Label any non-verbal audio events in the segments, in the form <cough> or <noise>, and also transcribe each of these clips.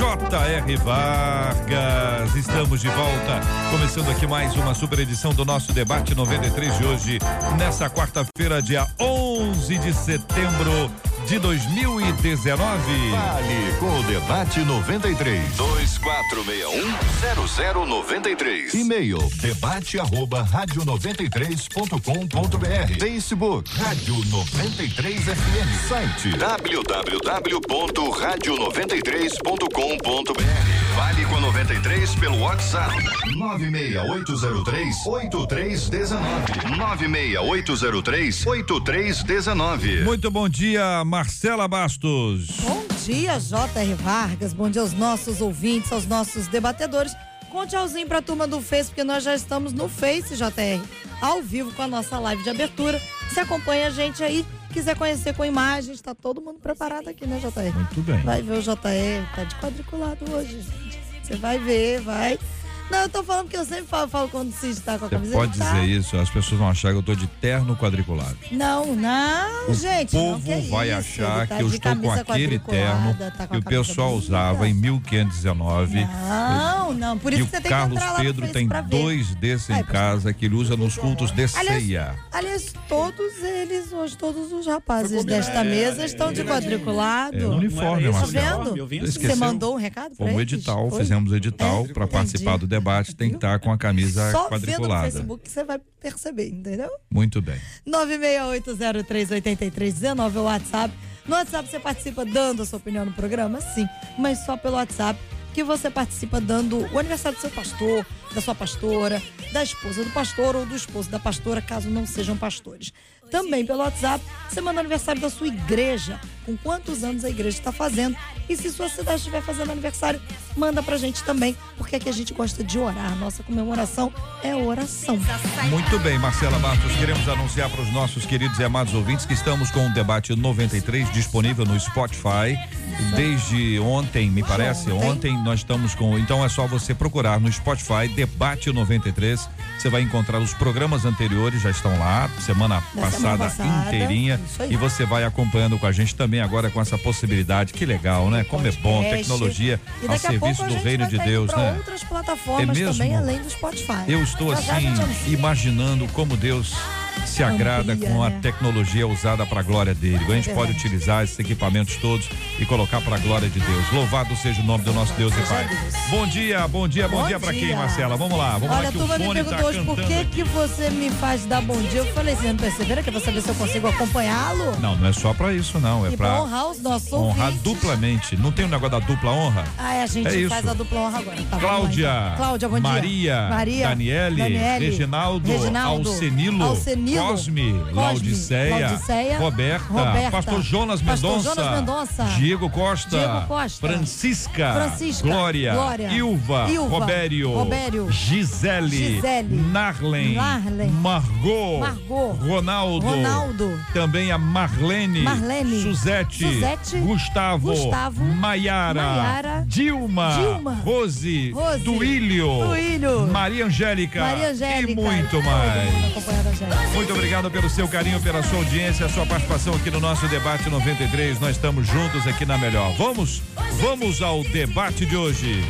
J.R. Vargas. Estamos de volta, começando aqui mais uma super edição do nosso debate 93 de hoje, nessa quarta-feira, dia 11 de setembro de 2019. Fale com o debate 93 2461 0093. E-mail debate arroba rádio 93.com.br. Facebook Rádio 93 FM. Site www.radio93.com.br. Fale com a 93 pelo WhatsApp 96803 8319. 96803 8319. Muito bom dia, Marcela Bastos. Bom dia, J.R. Vargas. Bom dia aos nossos ouvintes, aos nossos debatedores. Com tchauzinho pra turma do Face, porque nós já estamos no Face, JR, ao vivo com a nossa live de abertura. Se acompanha a gente aí, quiser conhecer com imagens, tá todo mundo preparado aqui, né, JR? Muito bem. Vai ver o JR, tá de quadriculado hoje. Você vai ver, vai. Não, eu tô falando que eu sempre falo, falo quando se está com a Você camiseta. pode tá? dizer isso, as pessoas vão achar que eu tô de terno quadriculado. Não, não, O gente. não, povo que é vai isso, achar tá que eu estou com aquele terno tá com que o pessoal usava em 1519. Não, não, por e isso o que você tem Carlos que entrar lá no Pedro tem dois desses em casa que ele usa nos cultos de Aliás, ceia. aliás, todos eles, hoje, todos os rapazes desta mesa estão de quadriculado. É, no uniforme, Não Tá Marcelo. o vendo? Você assim. Mandou um recado pra Foi um eles? edital, fizemos o edital É, para participar do debate, tem que estar com a camisa Só vendo no quadriculada. Facebook que você vai perceber, entendeu? Muito bem. 968038319 é o WhatsApp. No WhatsApp você participa dando a sua opinião no programa? Sim, mas só pelo WhatsApp que você participa dando o aniversário do seu pastor, da sua pastora, da esposa do pastor ou do esposo da pastora, caso não sejam pastores. Também pelo WhatsApp, o aniversário da sua igreja, com quantos anos a igreja está fazendo. E se sua cidade estiver fazendo aniversário, manda pra gente também, porque aqui a gente gosta de orar. Nossa comemoração é oração. Muito bem, Marcela Bastos, queremos anunciar para os nossos queridos e amados ouvintes que estamos com o debate 93 disponível no Spotify. Desde ontem, me parece, Ontem. ontem nós estamos com. Então é só você procurar no Spotify Debate 93. Você vai encontrar os programas anteriores, já estão lá, semana Da passada, semana passada, inteirinha. E você vai acompanhando com a gente também agora com essa possibilidade. Que legal, né? Como é bom, tecnologia E a daqui a serviço do reino de Deus, né? outras plataformas É mesmo? também, além do Spotify. Eu estou assim, imaginando como Deus se agrada com a né? tecnologia usada para a glória dele. A gente É pode utilizar esses equipamentos todos e colocar para a glória de Deus. Louvado seja o nome do nosso Deus e Pai. Bom dia, bom dia, bom, Bom dia para quem. Marcela? Vamos lá, vamos Olha, lá a que o turma me fone tá perguntou hoje por que, que você me faz dar bom dia. Eu falei, você não perceberam que é pra saber se eu consigo acompanhá-lo? Não, não é só para isso não, é para honrar os nossos honrar ouvintes. duplamente. Não tem o negócio da dupla honra? Ah, é, a gente É isso. faz a dupla honra agora. Tá, lá, Cláudia, então. Cláudia, bom dia. Maria, Maria, Daniele, Daniele, Reginaldo, Reginaldo, Alcenilo, Alcenilo, Cosme, Cosme, Laudiceia, Roberta, Roberta, Pastor Jonas Mendonça, Diego Costa, Diego Costa, Francisca, Francisca, Glória, Glória, Ilva, Ilva, Robério, Robério, Gisele, Gisele, Narlen, Narlen, Margot, Margot, Ronaldo, Ronaldo, também a Marlene, Marlene, Suzete, Suzete, Gustavo, Gustavo, Maiara, Dilma, Dilma, Rose, Rose, Duílio, Duílio, Maria Angélica, Maria Angélica. e muito mais. acompanhando a gente. Muito obrigado pelo seu carinho, pela sua audiência, a sua participação aqui no nosso debate 93. Nós estamos juntos aqui na melhor. Vamos, vamos ao debate de hoje.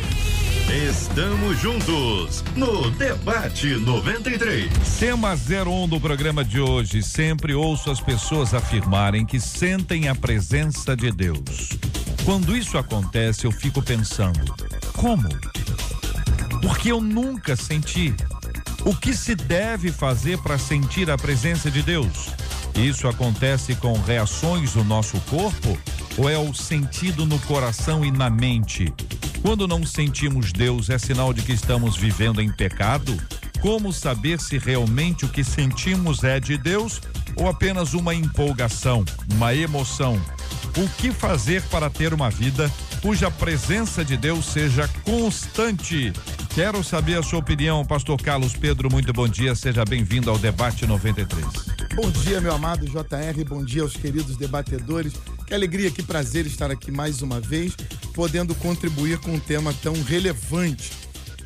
Estamos juntos no Debate 93. Tema 01 do programa de hoje. Sempre ouço as pessoas afirmarem que sentem a presença de Deus. Quando isso acontece, eu fico pensando: como? Porque eu nunca senti. O que se deve fazer para sentir a presença de Deus? Isso acontece com reações no nosso corpo ou é o sentido no coração e na mente? Quando não sentimos Deus, é sinal de que estamos vivendo em pecado? Como saber se realmente o que sentimos é de Deus ou apenas uma empolgação, uma emoção? O que fazer para ter uma vida cuja presença de Deus seja constante. Quero saber a sua opinião, Pastor Carlos Pedro. Muito bom dia, seja bem-vindo ao Debate 93. Bom dia, meu amado JR, bom dia aos queridos debatedores. Que alegria, que prazer estar aqui mais uma vez, podendo contribuir com um tema tão relevante.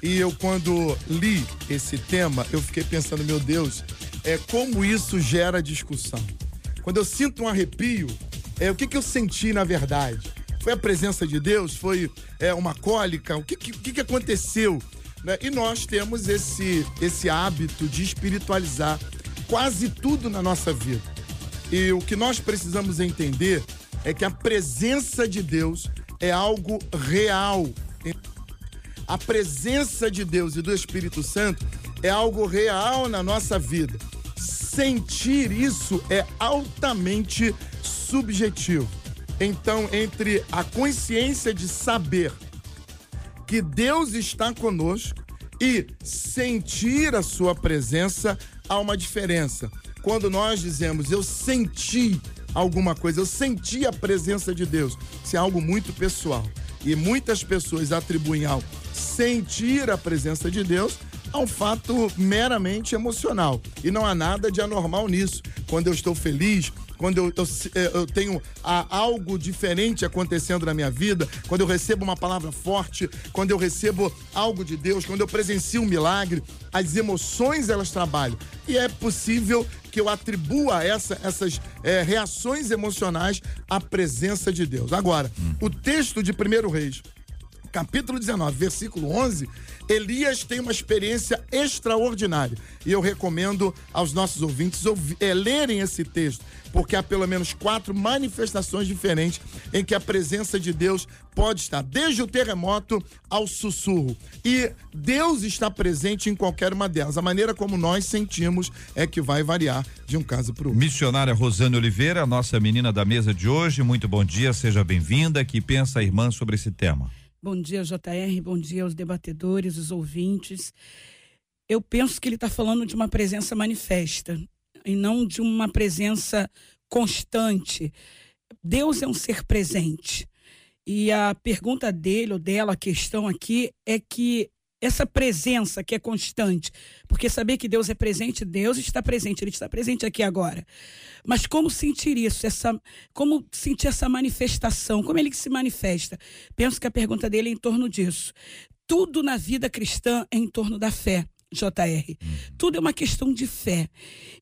E eu, quando li esse tema, eu fiquei pensando, meu Deus, é como isso gera discussão. Quando eu sinto um arrepio, é o que, que eu senti na verdade? Foi a presença de Deus? Foi é, uma cólica? O que, que, que aconteceu? Né? E nós temos esse, esse hábito de espiritualizar quase tudo na nossa vida. E o que nós precisamos entender é que a presença de Deus é algo real. A presença de Deus e do Espírito Santo é algo real na nossa vida. Sentir isso é altamente subjetivo. Então, entre a consciência de saber que Deus está conosco e sentir a sua presença, há uma diferença. Quando nós dizemos eu senti alguma coisa, eu senti a presença de Deus, isso é algo muito pessoal. E muitas pessoas atribuem ao sentir a presença de Deus a um fato meramente emocional. E não há nada de anormal nisso. Quando eu estou feliz, quando eu, eu, é, eu tenho a, algo diferente acontecendo na minha vida, quando eu recebo uma palavra forte, quando eu recebo algo de Deus, quando eu presencio um milagre, as emoções elas trabalham. E é possível que eu atribua essa, essas é, reações emocionais à presença de Deus. Agora, o texto de 1 Reis, capítulo 19, versículo 11, Elias tem uma experiência extraordinária. E eu recomendo aos nossos ouvintes ouvir, é, lerem esse texto, porque há pelo menos quatro manifestações diferentes em que a presença de Deus pode estar, desde o terremoto ao sussurro. E Deus está presente em qualquer uma delas. A maneira como nós sentimos é que vai variar de um caso para o outro. Missionária Rosane Oliveira, nossa menina da mesa de hoje, muito bom dia, seja bem-vinda. Que pensa a irmã sobre esse tema? Bom dia, JR. Bom dia aos debatedores, os ouvintes. Eu penso que ele está falando de uma presença manifesta e não de uma presença constante. Deus é um ser presente. E a pergunta dele ou dela, a questão aqui é que essa presença que é constante, porque saber que Deus é presente, Deus está presente, Ele está presente aqui agora. Mas como sentir isso, essa, como sentir essa manifestação, como Ele se manifesta? Penso que a pergunta dele é em torno disso. Tudo na vida cristã é em torno da fé. JR. Uhum. Tudo é uma questão de fé.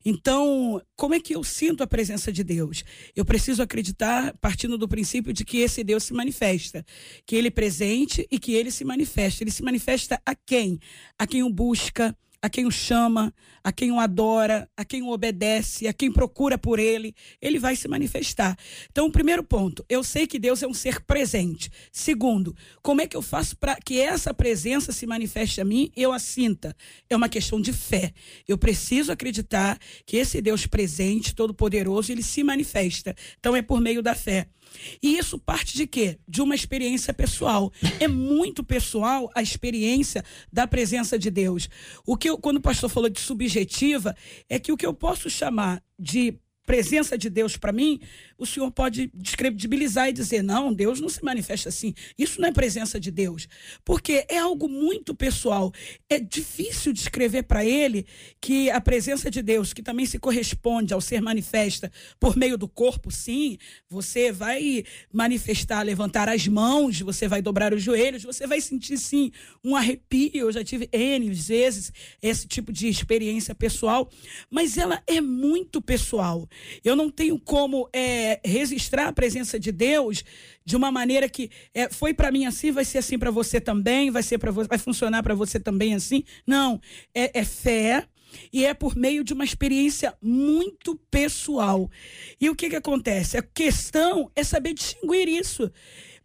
Então, como é que eu sinto a presença de Deus? Eu preciso acreditar partindo do princípio de que esse Deus se manifesta, que ele é presente e que ele se manifesta. Ele se manifesta a quem? A quem o busca, a quem o chama, a quem o adora, a quem o obedece, a quem procura por ele, ele vai se manifestar. Então, primeiro ponto, eu sei que Deus é um ser presente. Segundo, como é que eu faço para que essa presença se manifeste a mim e eu a sinta? É uma questão de fé. Eu preciso acreditar que esse Deus presente, todo-poderoso, ele se manifesta. Então, é por meio da fé. E isso parte de quê? De uma experiência pessoal. É muito pessoal a experiência da presença de Deus. O que eu, quando o pastor falou de subjetiva, é que o que eu posso chamar de presença de Deus para mim, o senhor pode descredibilizar e dizer: não, Deus não se manifesta assim. Isso não é presença de Deus. Porque é algo muito pessoal. É difícil descrever para ele que a presença de Deus, que também se corresponde ao ser manifesta por meio do corpo, sim, você vai manifestar, levantar as mãos, você vai dobrar os joelhos, você vai sentir, sim, um arrepio. Eu já tive N vezes esse tipo de experiência pessoal, mas ela é muito pessoal. Eu não tenho como é, registrar a presença de Deus de uma maneira que é, foi para mim assim, vai ser assim para você também, vai ser para vai funcionar para você também assim. Não, é, é fé e é por meio de uma experiência muito pessoal. E o que que acontece? A questão é saber distinguir isso.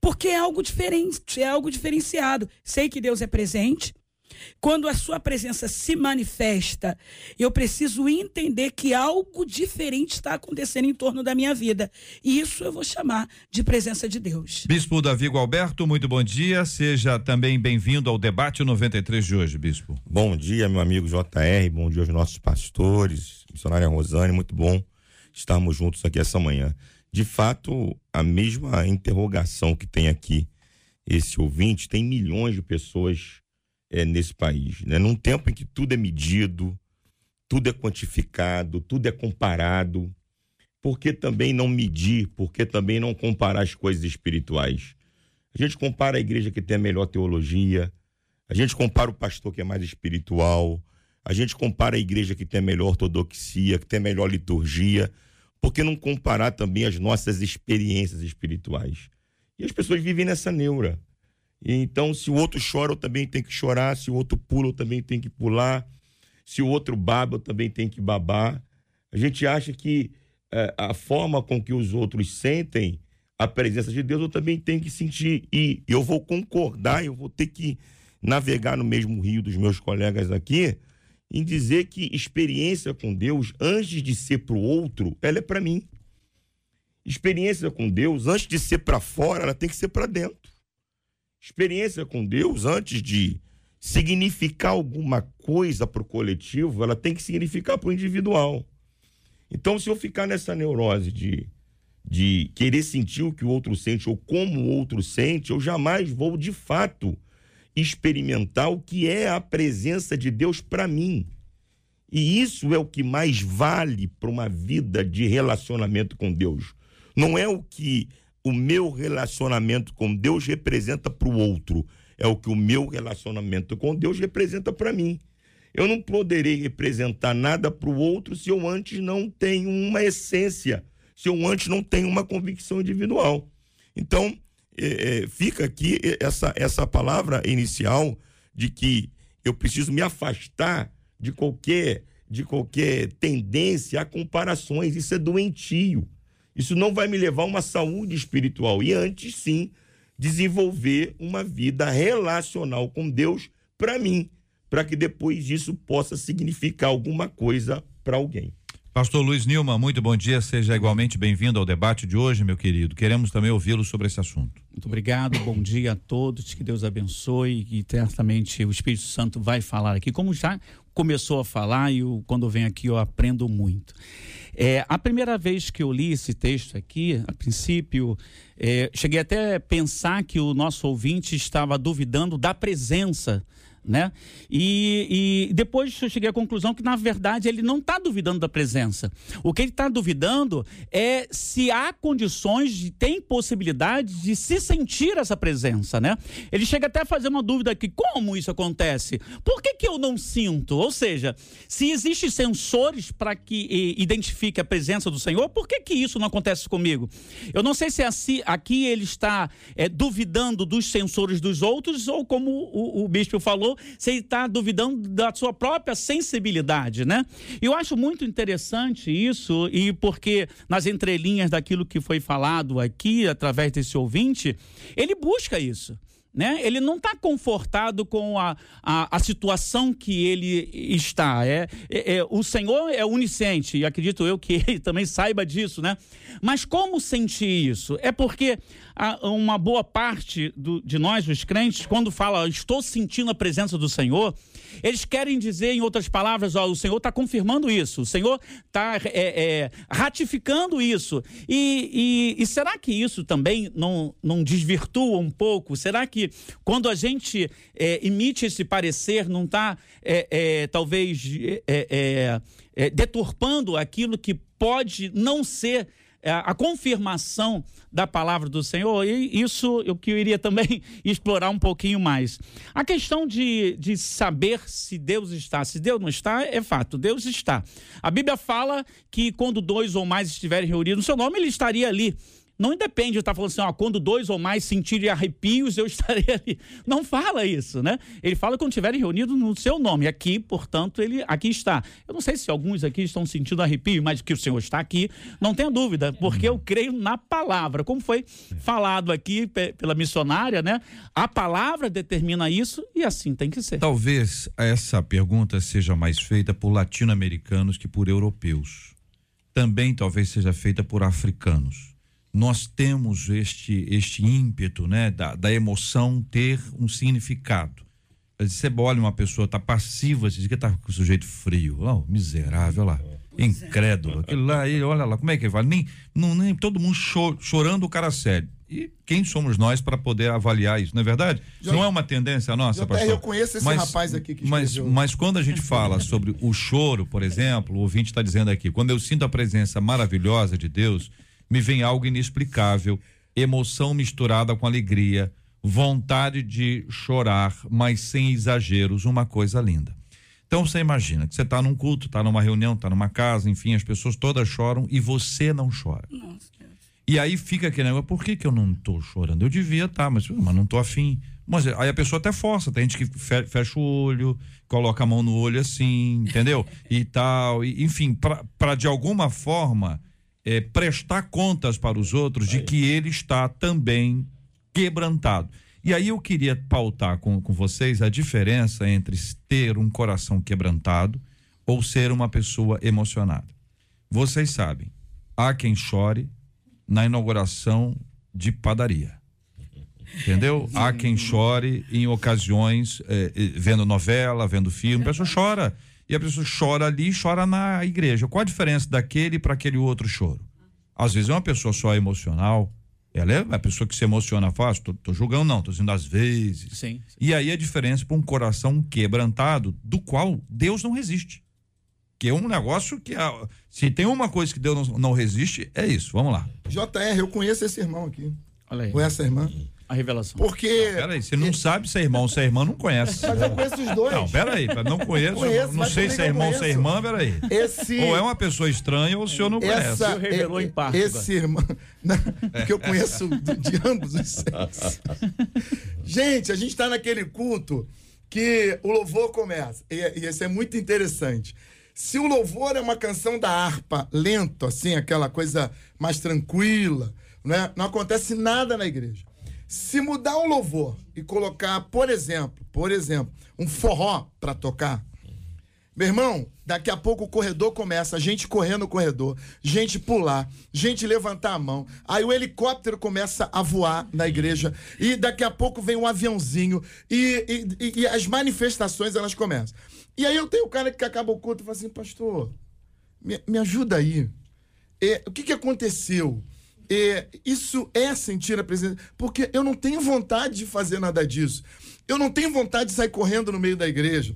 Porque é algo diferente, é algo diferenciado. Sei que Deus é presente, quando a sua presença se manifesta, eu preciso entender que algo diferente está acontecendo em torno da minha vida. E isso eu vou chamar de presença de Deus. Bispo Davi Alberto, muito bom dia. Seja também bem-vindo ao debate 93 de hoje, Bispo. Bom dia, meu amigo JR. Bom dia aos nossos pastores, missionária Rosane. Muito bom estarmos juntos aqui essa manhã. De fato, a mesma interrogação que tem aqui esse ouvinte, tem milhões de pessoas é, nesse país. Né? Num tempo em que tudo é medido, tudo é quantificado, tudo é comparado, por que também não medir? Por que também não comparar as coisas espirituais? A gente compara a igreja que tem a melhor teologia, a gente compara o pastor que é mais espiritual, a gente compara a igreja que tem a melhor ortodoxia, que tem a melhor liturgia. Por que não comparar também as nossas experiências espirituais? E as pessoas vivem nessa neura. Então, se o outro chora, eu também tenho que chorar. Se o outro pula, eu também tenho que pular. Se o outro baba, eu também tenho que babar. A gente acha que é, a forma com que os outros sentem a presença de Deus, eu também tenho que sentir. E eu vou concordar, eu vou ter que navegar no mesmo rio dos meus colegas aqui, em dizer que experiência com Deus, antes de ser para o outro, ela é para mim. Experiência com Deus, antes de ser para fora, ela tem que ser para dentro. Experiência com Deus, antes de significar alguma coisa para o coletivo, ela tem que significar para o individual. Então, se eu ficar nessa neurose de, de querer sentir o que o outro sente ou como o outro sente, eu jamais vou, de fato, experimentar o que é a presença de Deus para mim. E isso é o que mais vale para uma vida de relacionamento com Deus. Não é o que o meu relacionamento com Deus representa para o outro, é o que o meu relacionamento com Deus representa para mim. Eu não poderei representar nada para o outro se eu antes não tenho uma essência, se eu antes não tenho uma convicção individual. Então, é, é, fica aqui essa, essa palavra inicial de que eu preciso me afastar de qualquer, de qualquer tendência a comparações. Isso é doentio. Isso não vai me levar a uma saúde espiritual. E antes, sim, desenvolver uma vida relacional com Deus para mim para que depois disso possa significar alguma coisa para alguém. Pastor Luiz Nilma, muito bom dia, seja igualmente bem-vindo ao debate de hoje, meu querido. Queremos também ouvi-lo sobre esse assunto. Muito obrigado, bom dia a todos, que Deus abençoe e certamente o Espírito Santo vai falar aqui, como já começou a falar e eu, quando eu venho aqui eu aprendo muito. É, a primeira vez que eu li esse texto aqui, a princípio, é, cheguei até a pensar que o nosso ouvinte estava duvidando da presença né? E, e, depois eu cheguei à conclusão que, na verdade, ele não está duvidando da presença. O que ele está duvidando é se há condições, tem possibilidade de se sentir essa presença, né? Ele chega até a fazer uma dúvida aqui: como isso acontece? Por que, que eu não sinto? Ou seja, se existem sensores para que e, identifique a presença do Senhor, por que, que isso não acontece comigo? Eu não sei se é assim, aqui ele está é, duvidando dos sensores dos outros, ou como o, o bispo falou, você está duvidando da sua própria sensibilidade, né? Eu acho muito interessante isso, e porque nas entrelinhas daquilo que foi falado aqui, através desse ouvinte, ele busca isso né? Ele não está confortado com a, a, a, situação que ele está. É, é, é, o Senhor é onisciente, e acredito eu que <laughs> ele também saiba disso, né? Mas como sentir isso? É porque a, uma boa parte do, de nós, os crentes, quando fala estou sentindo a presença do Senhor, eles querem dizer, em outras palavras, ó, o Senhor está confirmando isso, o Senhor está é, é, ratificando isso. E, e, e será que isso também não, não desvirtua um pouco? Será que quando a gente é, emite esse parecer, não está, é, é, talvez, é, deturpando aquilo que pode não ser a confirmação da palavra do Senhor, e isso eu que eu iria também <laughs> explorar um pouquinho mais. A questão de, de saber se Deus está, se Deus não está, é fato, Deus está. A Bíblia fala que quando dois ou mais estiverem reunidos no seu nome, ele estaria ali. Não depende de estar falando assim, ó, quando dois ou mais sentirem arrepios, eu <laughs> estarei ali. Não fala isso, né? Ele fala quando estiverem reunidos no seu nome. Aqui, portanto, ele aqui está. Eu não sei se alguns aqui estão sentindo arrepio, mas que o Senhor está aqui, não tenha dúvida, porque eu creio na palavra. Como foi falado aqui pela missionária, né? A palavra determina isso e assim tem que ser. Talvez essa pergunta seja mais feita por latino-americanos que por europeus. Também talvez seja feita por africanos nós temos este este ímpeto, né, da, da emoção ter um significado. Você olha uma pessoa tá passiva, você diz que tá com o sujeito frio, oh, miserável, olha lá, incrédulo, aquilo lá, olha lá, como é que vai? Nem, não, nem todo mundo chorando o cara sério. E quem somos nós para poder avaliar isso, não é verdade? Já- não é uma tendência nossa, JR, pastor? eu conheço esse rapaz aqui que mas, escreveu. mas quando a gente fala sobre o choro, por exemplo, o ouvinte está dizendo aqui, quando eu sinto a presença maravilhosa de Deus, me vem algo inexplicável, emoção misturada com alegria, vontade de chorar, mas sem exageros, uma coisa linda. Então você imagina que você está num culto, está numa reunião, está numa casa, enfim, as pessoas todas choram e você não chora. E aí fica aquele negócio, por que, que eu não tô chorando? Eu devia estar, mas, mas não tô afim. Mas aí a pessoa até força, tem gente que fe- fecha o olho, coloca a mão no olho assim, entendeu? E tal, e, enfim, para de alguma forma é, prestar contas para os outros de que ele está também quebrantado. E aí eu queria pautar com, com vocês a diferença entre ter um coração quebrantado ou ser uma pessoa emocionada. Vocês sabem, há quem chore na inauguração de padaria. Entendeu? <laughs> Há quem chore em ocasiões, eh, eh, vendo novela, vendo filme, a pessoa chora. E a pessoa chora ali, chora na igreja. Qual a diferença daquele para aquele outro choro? Às vezes é uma pessoa só emocional, ela é a pessoa que se emociona fácil, tô, tô julgando não, tô dizendo às vezes. Sim. E aí a diferença para um coração quebrantado, do qual Deus não resiste. Que é um negócio que, se tem uma coisa que Deus não, não resiste, é isso. Vamos lá. JR, eu conheço esse irmão aqui. Olha aí. Ou essa irmã. A revelação. Porque. Peraí, você não sabe se é irmão, se é irmã, não conhece. Mas eu conheço os dois. Não, peraí, não conheço, Conheço, não sei se é irmão, se é irmã, peraí. Esse. Ou é uma pessoa estranha ou o senhor não conhece. essa, senhor revelou é- em parte, Esse irmão. <laughs> Porque eu conheço de, de ambos os sexos. Gente, a gente está naquele culto que o louvor começa. E, e isso é muito interessante. Se o louvor é uma canção da harpa, lento, assim, aquela coisa mais tranquila, né? não acontece nada na igreja. Se mudar o louvor e colocar, por exemplo, por exemplo, um forró para tocar, meu irmão, daqui a pouco o corredor começa, gente correr no corredor, gente pular, gente levantar a mão. Aí o helicóptero começa a voar na igreja e daqui a pouco vem um aviãozinho e, e- e- e as manifestações elas começam. E aí eu tenho o cara que acaba o culto e fala assim, pastor, me, me ajuda aí. É, o que, que aconteceu? É, isso é sentir a presença. Porque eu não tenho vontade de fazer nada disso. Eu não tenho vontade de sair correndo no meio da igreja.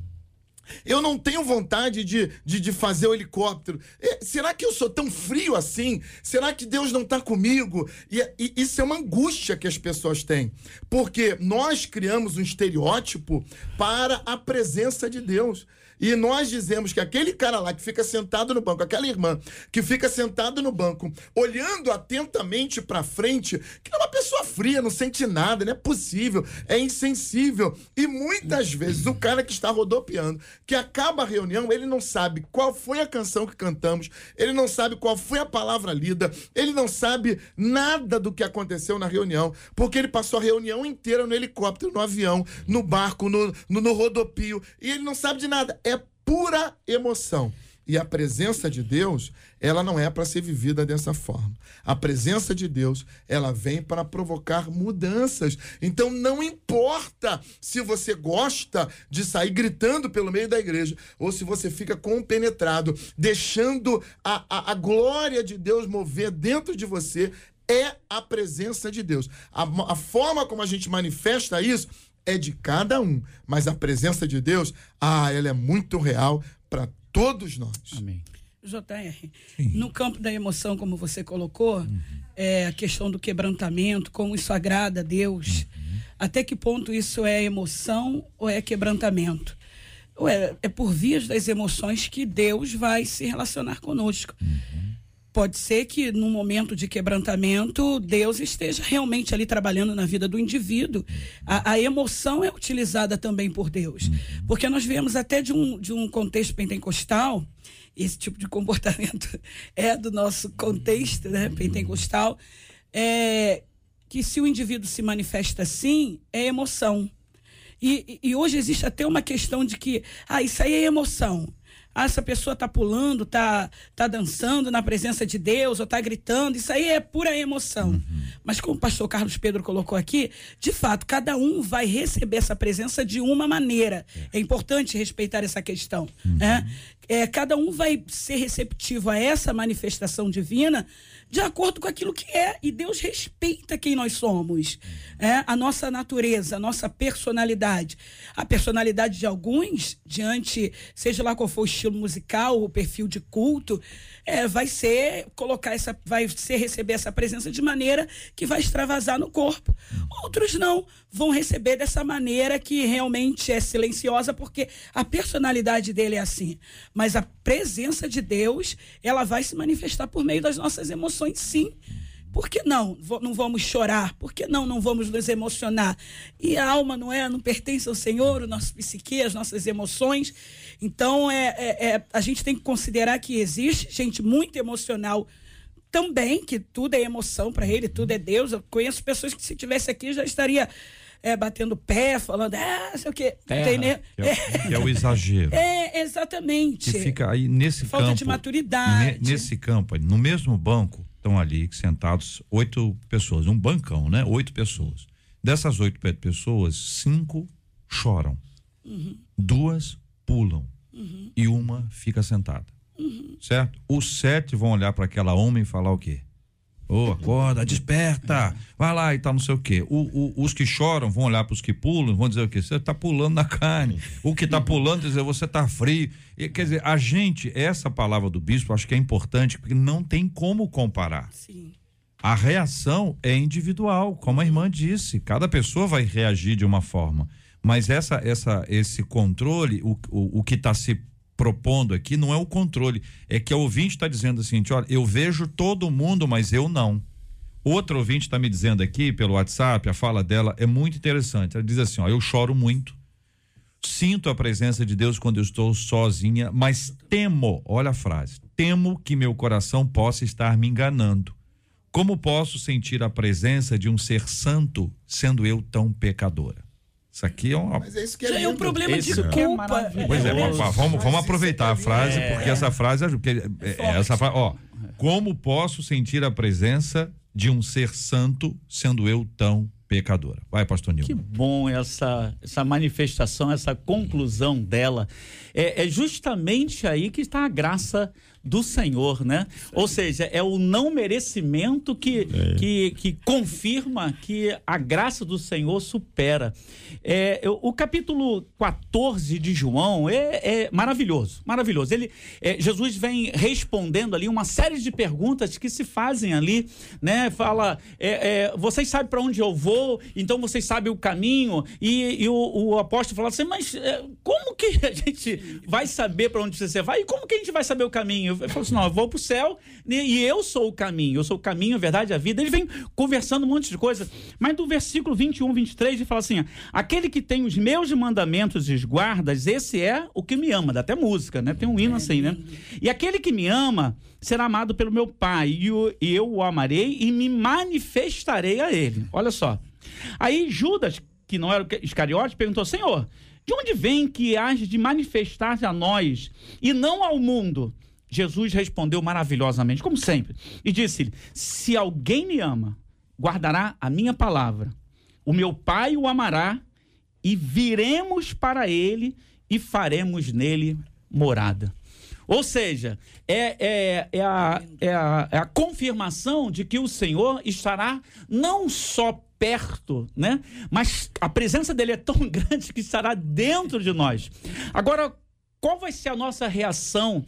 Eu não tenho vontade de, de, de fazer o helicóptero. É, será que eu sou tão frio assim? Será que Deus não está comigo? E, e isso é uma angústia que as pessoas têm. Porque nós criamos um estereótipo para a presença de Deus. E nós dizemos que aquele cara lá que fica sentado no banco, aquela irmã que fica sentado no banco, olhando atentamente para frente, que é uma pessoa fria, não sente nada, não é possível, é insensível. E muitas vezes o cara que está rodopiando, que acaba a reunião, ele não sabe qual foi a canção que cantamos, ele não sabe qual foi a palavra lida, ele não sabe nada do que aconteceu na reunião, porque ele passou a reunião inteira no helicóptero, no avião, no barco, no, no, no rodopio, e ele não sabe de nada. É pura emoção. E a presença de Deus, ela não é para ser vivida dessa forma. A presença de Deus, ela vem para provocar mudanças. Então não importa se você gosta de sair gritando pelo meio da igreja ou se você fica compenetrado, deixando a, a, a glória de Deus mover dentro de você, é a presença de Deus. A, a forma como a gente manifesta isso é de cada um, mas a presença de Deus, ah, ela é muito real para todos nós. Amém. JR, no campo da emoção, como você colocou, é, a questão do quebrantamento, como isso agrada a Deus, até que ponto isso é emoção ou é quebrantamento? Ou é, é por vias das emoções que Deus vai se relacionar conosco. Pode ser que num momento de quebrantamento, Deus esteja realmente ali trabalhando na vida do indivíduo. A, a emoção é utilizada também por Deus. Porque nós vemos até de um, de um contexto pentecostal, esse tipo de comportamento <laughs> é do nosso contexto né, pentecostal, é, que se o indivíduo se manifesta assim, é emoção. E, e hoje existe até uma questão de que, ah, isso aí é emoção. Ah, essa pessoa tá pulando, tá, tá dançando na presença de Deus, ou tá gritando, isso aí é pura emoção. Mas como o pastor Carlos Pedro colocou aqui, de fato, cada um vai receber essa presença de uma maneira. É importante respeitar essa questão. né? É, cada um vai ser receptivo a essa manifestação divina de acordo com aquilo que é. E Deus respeita quem nós somos, é, a nossa natureza, a nossa personalidade. A personalidade de alguns, diante, seja lá qual for o estilo musical, o perfil de culto, é, vai ser colocar essa, vai ser receber essa presença de maneira que vai extravasar no corpo. Outros não vão receber dessa maneira que realmente é silenciosa, porque a personalidade dele é assim. Mas a presença de Deus, ela vai se manifestar por meio das nossas emoções, sim. Por que não? Não vamos chorar? Por que não? Não vamos nos emocionar? E a alma não é, não pertence ao Senhor, o nosso psique, as nossas emoções. Então, é, é, é, a gente tem que considerar que existe gente muito emocional também, que tudo é emoção para ele, tudo é Deus. Eu conheço pessoas que se tivesse aqui já estaria é, batendo pé, falando, ah, sei o quê. Tem, né? Que é, <laughs> é o exagero. É, exatamente. Que fica aí nesse Falta campo. de maturidade. ne- nesse campo, no mesmo banco, estão ali sentados oito pessoas, um bancão, né? Oito pessoas. Dessas oito pe- pessoas, cinco choram. Duas pulam. E uma fica sentada. Certo? Os sete vão olhar para aquela homem e falar o quê? Ô, acorda, desperta, vai lá e tal, não sei o quê. O, o- os que choram vão olhar para os que pulam, vão dizer o quê? Você tá pulando na carne. O que tá pulando dizer você tá frio. E, quer dizer, a gente, essa palavra do bispo, acho que é importante, porque não tem como comparar. Sim. A reação é individual, como a irmã disse. Cada pessoa vai reagir de uma forma. Mas essa, essa, esse controle, o, o, o que está se propondo aqui não é o controle. É que a ouvinte está dizendo assim: olha, eu vejo todo mundo, mas eu não. Outro ouvinte está me dizendo aqui pelo WhatsApp, a fala dela é muito interessante. Ela diz assim: ó, eu choro muito, sinto a presença de Deus quando eu estou sozinha, mas temo, olha a frase, temo que meu coração possa estar me enganando. Como posso sentir a presença de um ser santo sendo eu tão pecadora? Isso aqui é uma. Mas é isso que é Já é um problema de Esse que é culpa. maravilhoso. Pois é, vamos, vamos Mas aproveitar a é frase, lindo. porque essa frase. porque, é, é, essa frase, ó, como posso sentir a presença de um ser santo sendo eu tão pecadora? Vai, pastor Que Nilton. bom essa, essa manifestação, essa conclusão dela. É, é justamente aí que está a graça do Senhor, né? Ou seja, é o não merecimento que, que, que confirma que a graça do Senhor supera. É, eu- o capítulo 14 de João é, é maravilhoso, maravilhoso. Ele, é, Jesus vem respondendo ali uma série de perguntas que se fazem ali, né? Fala, é, é, vocês sabem para onde eu vou, então vocês sabem o caminho. E, e o, o apóstolo fala assim, mas é, como que a gente vai saber para onde você vai? E como que a gente vai saber o caminho? Eu falo assim, não, eu vou pro céu né, e eu sou o caminho, eu sou o caminho, a verdade, a vida. Ele vem conversando um monte de coisa, mas do versículo 21, 23, ele fala assim: aquele que tem os meus mandamentos e os guardas, esse é o que me ama. Dá até música, né? Tem um hino assim, né? E aquele que me ama será amado pelo meu Pai, e, o- e eu o amarei e me manifestarei a ele. Olha só. Aí Judas, que não era Iscariote, perguntou: Senhor, de onde vem que age de manifestar-se a nós e não ao mundo? Jesus respondeu maravilhosamente, como sempre, e disse-lhe: Se alguém me ama, guardará a minha palavra. O meu Pai o amará e viremos para ele e faremos nele morada. Ou seja, é, é, é, a, é, a, é a confirmação de que o Senhor estará não só perto, né? Mas a presença dele é tão <laughs> grande que estará dentro de nós. Agora, qual vai ser a nossa reação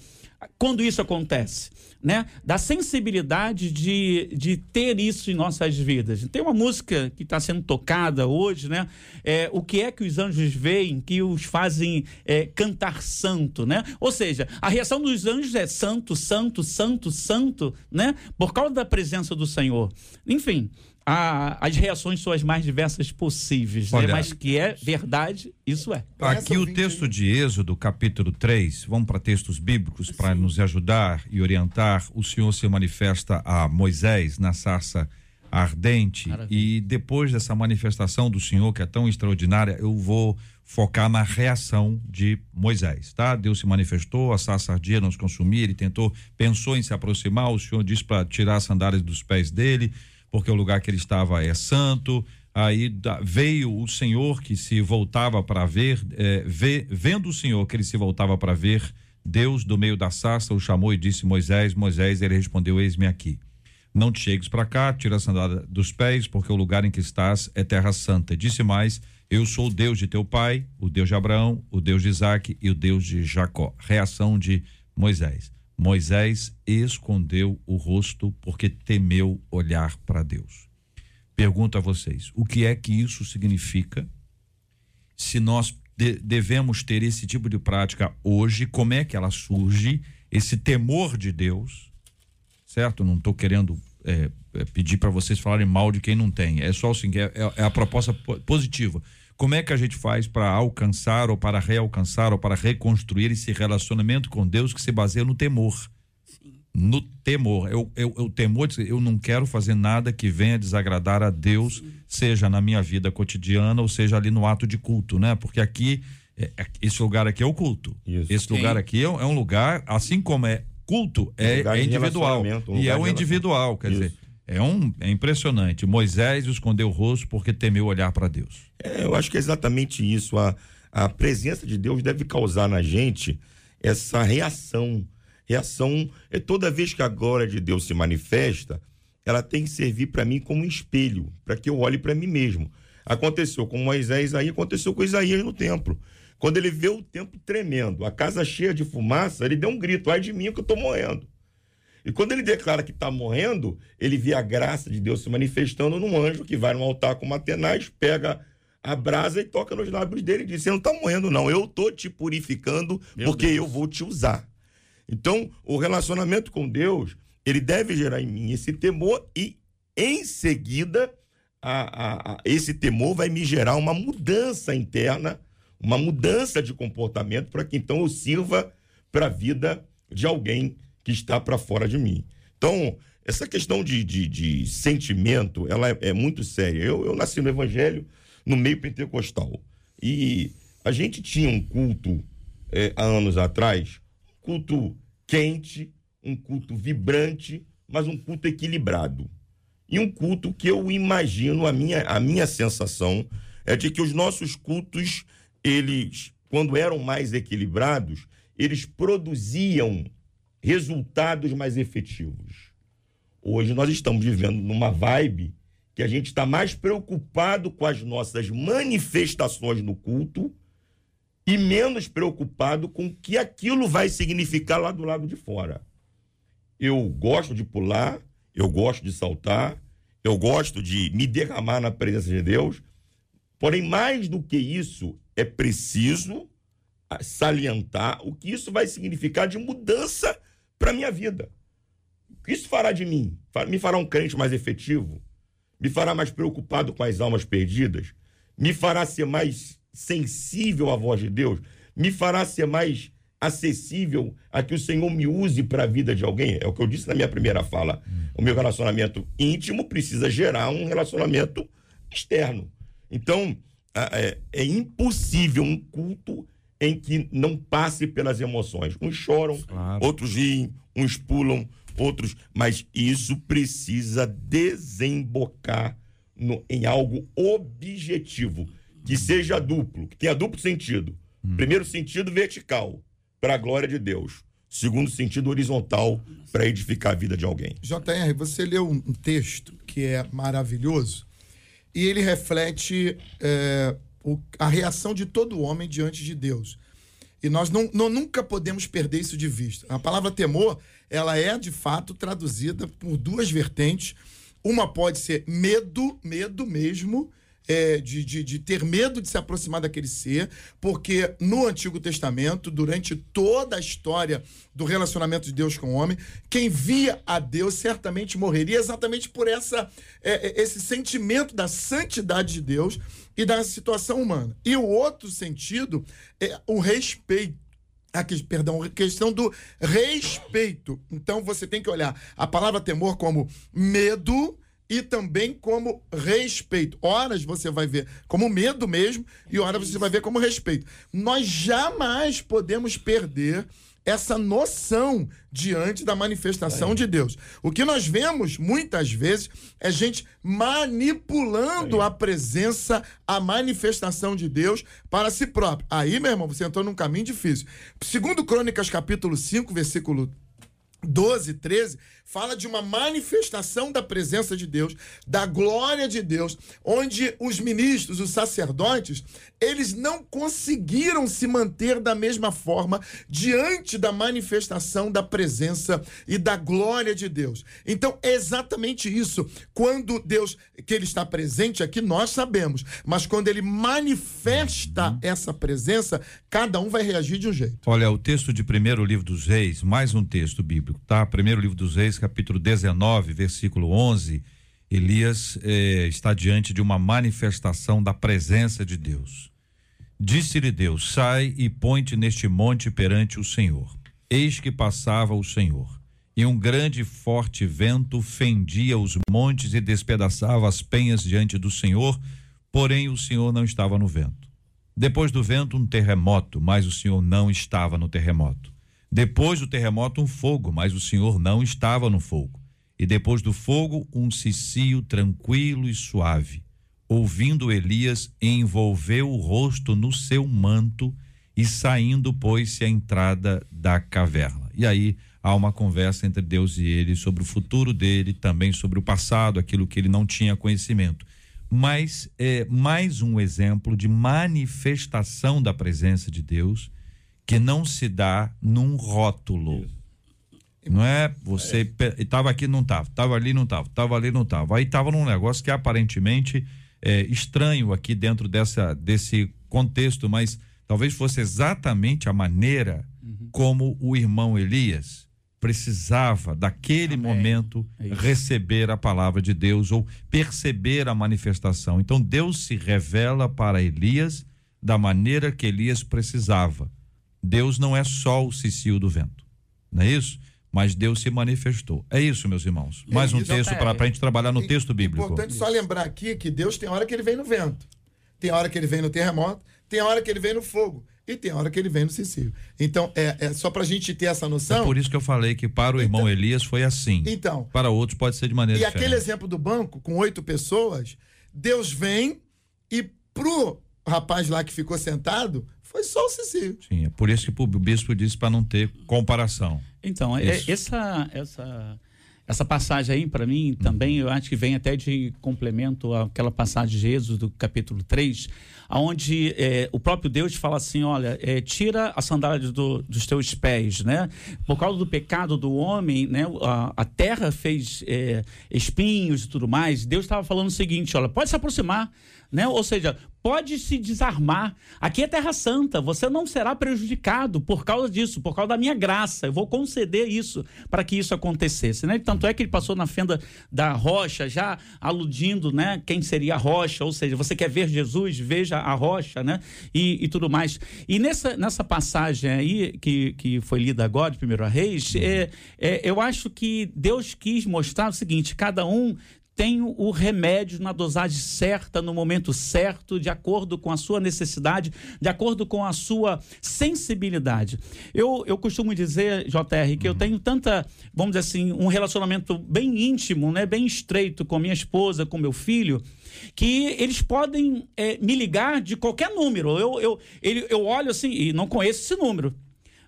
quando isso acontece, né? Da sensibilidade de, de ter isso em nossas vidas. Tem uma música que está sendo tocada hoje, né? É, o que é que os anjos veem que os fazem é, cantar santo, né? Ou seja, a reação dos anjos é santo, santo, santo, santo, né? Por causa da presença do Senhor. Enfim, a- as reações são as mais diversas possíveis, né? Olha- Mas que é verdade, isso é. Aqui o texto de Êxodo, capítulo 3, vamos para textos bíblicos para nos ajudar e orientar. O Senhor se manifesta a Moisés na sarça ardente Maravilha. e depois dessa manifestação do Senhor que é tão extraordinária, eu vou focar na reação de Moisés, tá? Deus se manifestou, a sarça ardia, nos consumia, ele tentou, pensou em se aproximar, o Senhor disse para tirar as sandálias dos pés dele, porque o lugar que ele estava é santo. Aí veio o Senhor que se voltava para ver, eh, vê- vendo o Senhor que ele se voltava para ver, Deus, do meio da sarça, o chamou e disse: Moisés, Moisés, ele respondeu: Eis-me aqui. Não te chegues para cá, tira a sandália dos pés, porque o lugar em que estás é terra santa. Disse mais: Eu sou o Deus de teu pai, o Deus de Abraão, o Deus de Isaac e o Deus de Jacó. Reação de Moisés. Moisés escondeu o rosto porque temeu olhar para Deus. Pergunto a vocês: o que é que isso significa? Se nós de, devemos ter esse tipo de prática hoje, como é que ela surge? Esse temor de Deus, certo? Não estou querendo é, é, pedir para vocês falarem mal de quem não tem. É só assim, é, é a proposta positiva. Como é que a gente faz para alcançar ou para realcançar ou para reconstruir esse relacionamento com Deus que se baseia no temor? No temor. Eu, eu, eu temor, eu não quero fazer nada que venha desagradar a Deus, Sim. seja na minha vida cotidiana ou seja ali no ato de culto, né? Porque aqui, é, é esse lugar aqui é o culto. Isso. Esse Sim. lugar aqui é, é, um lugar, assim como é culto, é, é individual. Um e é o individual, quer Isso. dizer é, um, é impressionante. Moisés escondeu o rosto porque temeu olhar para Deus. É, eu acho que é exatamente isso. A, a presença de Deus deve causar na gente essa reação. Reação é toda vez que a glória de Deus se manifesta, ela tem que servir para mim como um espelho, para que eu olhe para mim mesmo. Aconteceu com Moisés aí, aconteceu com Isaías no templo. Quando ele vê o templo tremendo, a casa cheia de fumaça, ele deu um grito: ai de mim que eu estou morrendo. E quando ele declara que está morrendo, ele vê a graça de Deus se manifestando num anjo que vai no altar com uma tenaz, pega a brasa e toca nos lábios dele e diz: Você não está morrendo, não. Eu estou te purificando Meu porque Deus. eu vou te usar. Então, o relacionamento com Deus, ele deve gerar em mim esse temor e, em seguida, a, a, a, esse temor vai me gerar uma mudança interna, uma mudança de comportamento para que então eu sirva para a vida de alguém que está para fora de mim. Então, essa questão de, de, de sentimento, ela é, é, muito séria. Eu, eu nasci no evangelho, no meio pentecostal. E a gente tinha um culto é, há anos atrás, um culto quente, um culto vibrante, mas um culto equilibrado. E um culto que eu imagino, a minha, a minha sensação é de que os nossos cultos, eles, quando eram mais equilibrados, eles produziam resultados mais efetivos. Hoje nós estamos vivendo numa vibe que a gente está mais preocupado com as nossas manifestações no culto e menos preocupado com o que aquilo vai significar lá do lado de fora. Eu gosto de pular, eu gosto de saltar, eu gosto de me derramar na presença de Deus, porém, mais do que isso, é preciso salientar o que isso vai significar de mudança para minha vida. Isso fará de mim? Me fará um crente mais efetivo? Me fará mais preocupado com as almas perdidas? Me fará ser mais sensível à voz de Deus? Me fará ser mais acessível a que o Senhor me use para a vida de alguém? É o que eu disse na minha primeira fala. O meu relacionamento íntimo precisa gerar um relacionamento externo. Então, é, é impossível um culto em que não passe pelas emoções. Uns choram, claro. outros riem, uns pulam, outros. Mas isso precisa desembocar no, em algo objetivo, que seja duplo, que tenha duplo sentido. Hum. Primeiro sentido, vertical, para a glória de Deus. Segundo sentido, horizontal, para edificar a vida de alguém. JR, você leu um texto que é maravilhoso e ele reflete. É o, a reação de todo homem diante de Deus. E nós não, não, nunca podemos perder isso de vista. A palavra temor, ela é de fato traduzida por duas vertentes. Uma pode ser medo, medo mesmo, é, de, de, de, ter medo de se aproximar daquele ser, porque no Antigo Testamento, durante toda a história do relacionamento de Deus com o homem, quem via a Deus certamente morreria exatamente por essa, é, é esse sentimento da santidade de Deus e da situação humana. E o outro sentido é o respeito. A, perdão, a questão do respeito. Então você tem que olhar a palavra temor como medo e também como respeito. Horas você vai ver como medo mesmo e horas você vai ver como respeito. Nós jamais podemos perder essa noção diante da manifestação de Deus. O que nós vemos muitas vezes é gente manipulando a presença, a manifestação de Deus para si próprio. Aí, meu irmão, você entrou num caminho difícil. Segundo Crônicas, capítulo 5, versículo 12, 13, fala de uma manifestação da presença de Deus, da glória de Deus, onde os ministros, os sacerdotes, eles não conseguiram se manter da mesma forma diante da manifestação da presença e da glória de Deus. Então, é exatamente isso. Quando Deus, que ele está presente aqui, nós sabemos, mas quando ele manifesta uhum. essa presença, cada um vai reagir de um jeito. Olha, o texto de primeiro livro dos reis, mais um texto bíblico, tá? Primeiro livro dos reis, capítulo 19, versículo 11, Elias eh, está diante de uma manifestação da presença de Deus. Disse-lhe Deus: Sai e põe-te neste monte perante o Senhor. Eis que passava o Senhor, e um grande e forte vento fendia os montes e despedaçava as penhas diante do Senhor, porém o Senhor não estava no vento. Depois do vento, um terremoto, mas o Senhor não estava no terremoto. Depois do terremoto, um fogo, mas o Senhor não estava no fogo. E depois do fogo, um cicio tranquilo e suave. Ouvindo Elias, envolveu o rosto no seu manto e saindo pôs-se à entrada da caverna. E aí há uma conversa entre Deus e ele sobre o futuro dele, também sobre o passado, aquilo que ele não tinha conhecimento. Mas é mais um exemplo de manifestação da presença de Deus que não se dá num rótulo. Não é? Você estava aqui, não estava, estava ali, não estava, estava ali, não estava. Aí estava num negócio que aparentemente é estranho aqui dentro dessa, desse contexto, mas talvez fosse exatamente a maneira uhum. como o irmão Elias precisava, daquele Amém. momento, é receber a palavra de Deus ou perceber a manifestação. Então Deus se revela para Elias da maneira que Elias precisava Deus não é só o cicio do vento, não é isso? Mas Deus se manifestou. É isso, meus irmãos. Mais um texto para a gente trabalhar no texto bíblico. É importante só lembrar aqui que Deus tem hora que ele vem no vento, tem hora que ele vem no terremoto, tem hora que ele vem no fogo e tem hora que ele vem no cicio. Então, é, é só para a gente ter essa noção. É por isso que eu falei que para o irmão então, Elias foi assim. Então. Para outros pode ser de maneira e diferente. E aquele exemplo do banco, com oito pessoas, Deus vem e pro rapaz lá que ficou sentado, foi só o Cecílio. Sim, é por isso que o bispo disse para não ter comparação. Então, é, essa, essa, essa passagem aí, para mim, também, eu acho que vem até de complemento àquela passagem de Êxodo, do capítulo 3, onde é, o próprio Deus fala assim: olha, é, tira a sandália do, dos teus pés, né? Por causa do pecado do homem, né? A, a terra fez é, espinhos e tudo mais. Deus estava falando o seguinte: olha, pode se aproximar né? Ou seja, pode se desarmar. Aqui é Terra Santa, você não será prejudicado por causa disso, por causa da minha graça. Eu vou conceder isso para que isso acontecesse, né? Tanto é que ele passou na fenda da rocha, já aludindo, né, quem seria a rocha, ou seja, você quer ver Jesus, veja a rocha, né? E, e tudo mais. E nessa, nessa passagem aí que, que foi lida agora, de Primeiro Reis, é, é, eu acho que Deus quis mostrar o seguinte: cada um tenho o remédio na dosagem certa, no momento certo, de acordo com a sua necessidade, de acordo com a sua sensibilidade. Eu, eu costumo dizer, JR, que uhum. eu tenho tanta, vamos dizer assim, um relacionamento bem íntimo, né, bem estreito com minha esposa, com meu filho, que eles podem é, me ligar de qualquer número. Eu, eu, ele, eu olho assim e não conheço esse número.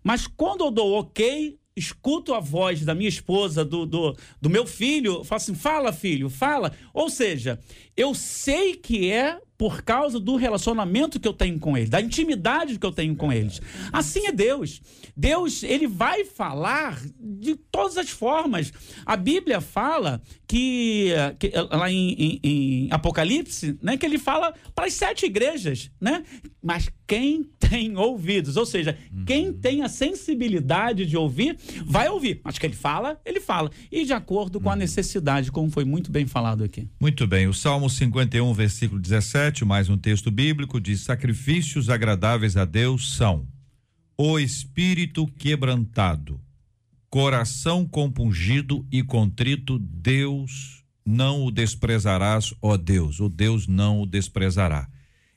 Mas quando eu dou ok, escuto a voz da minha esposa, do, do, do meu filho, falo assim: fala, filho, fala. Ou seja, eu sei que é por causa do relacionamento que eu tenho com eles, da intimidade que eu tenho com eles. Assim é Deus. Deus, ele vai falar de todas as formas. A Bíblia fala que, que lá em, em, em, Apocalipse, né, que ele fala para as sete igrejas, né? Mas quem <laughs> tem ouvidos, ou seja, quem uhum. tem a sensibilidade de ouvir, vai ouvir. Mas que ele fala, ele fala. E de acordo com a uhum. necessidade, como foi muito bem falado aqui. Muito bem. O Salmo 51, versículo 17, mais um texto bíblico, diz: Sacrifícios agradáveis a Deus são o espírito quebrantado, coração compungido e contrito, Deus não o desprezarás, ó Deus, o Deus não o desprezará.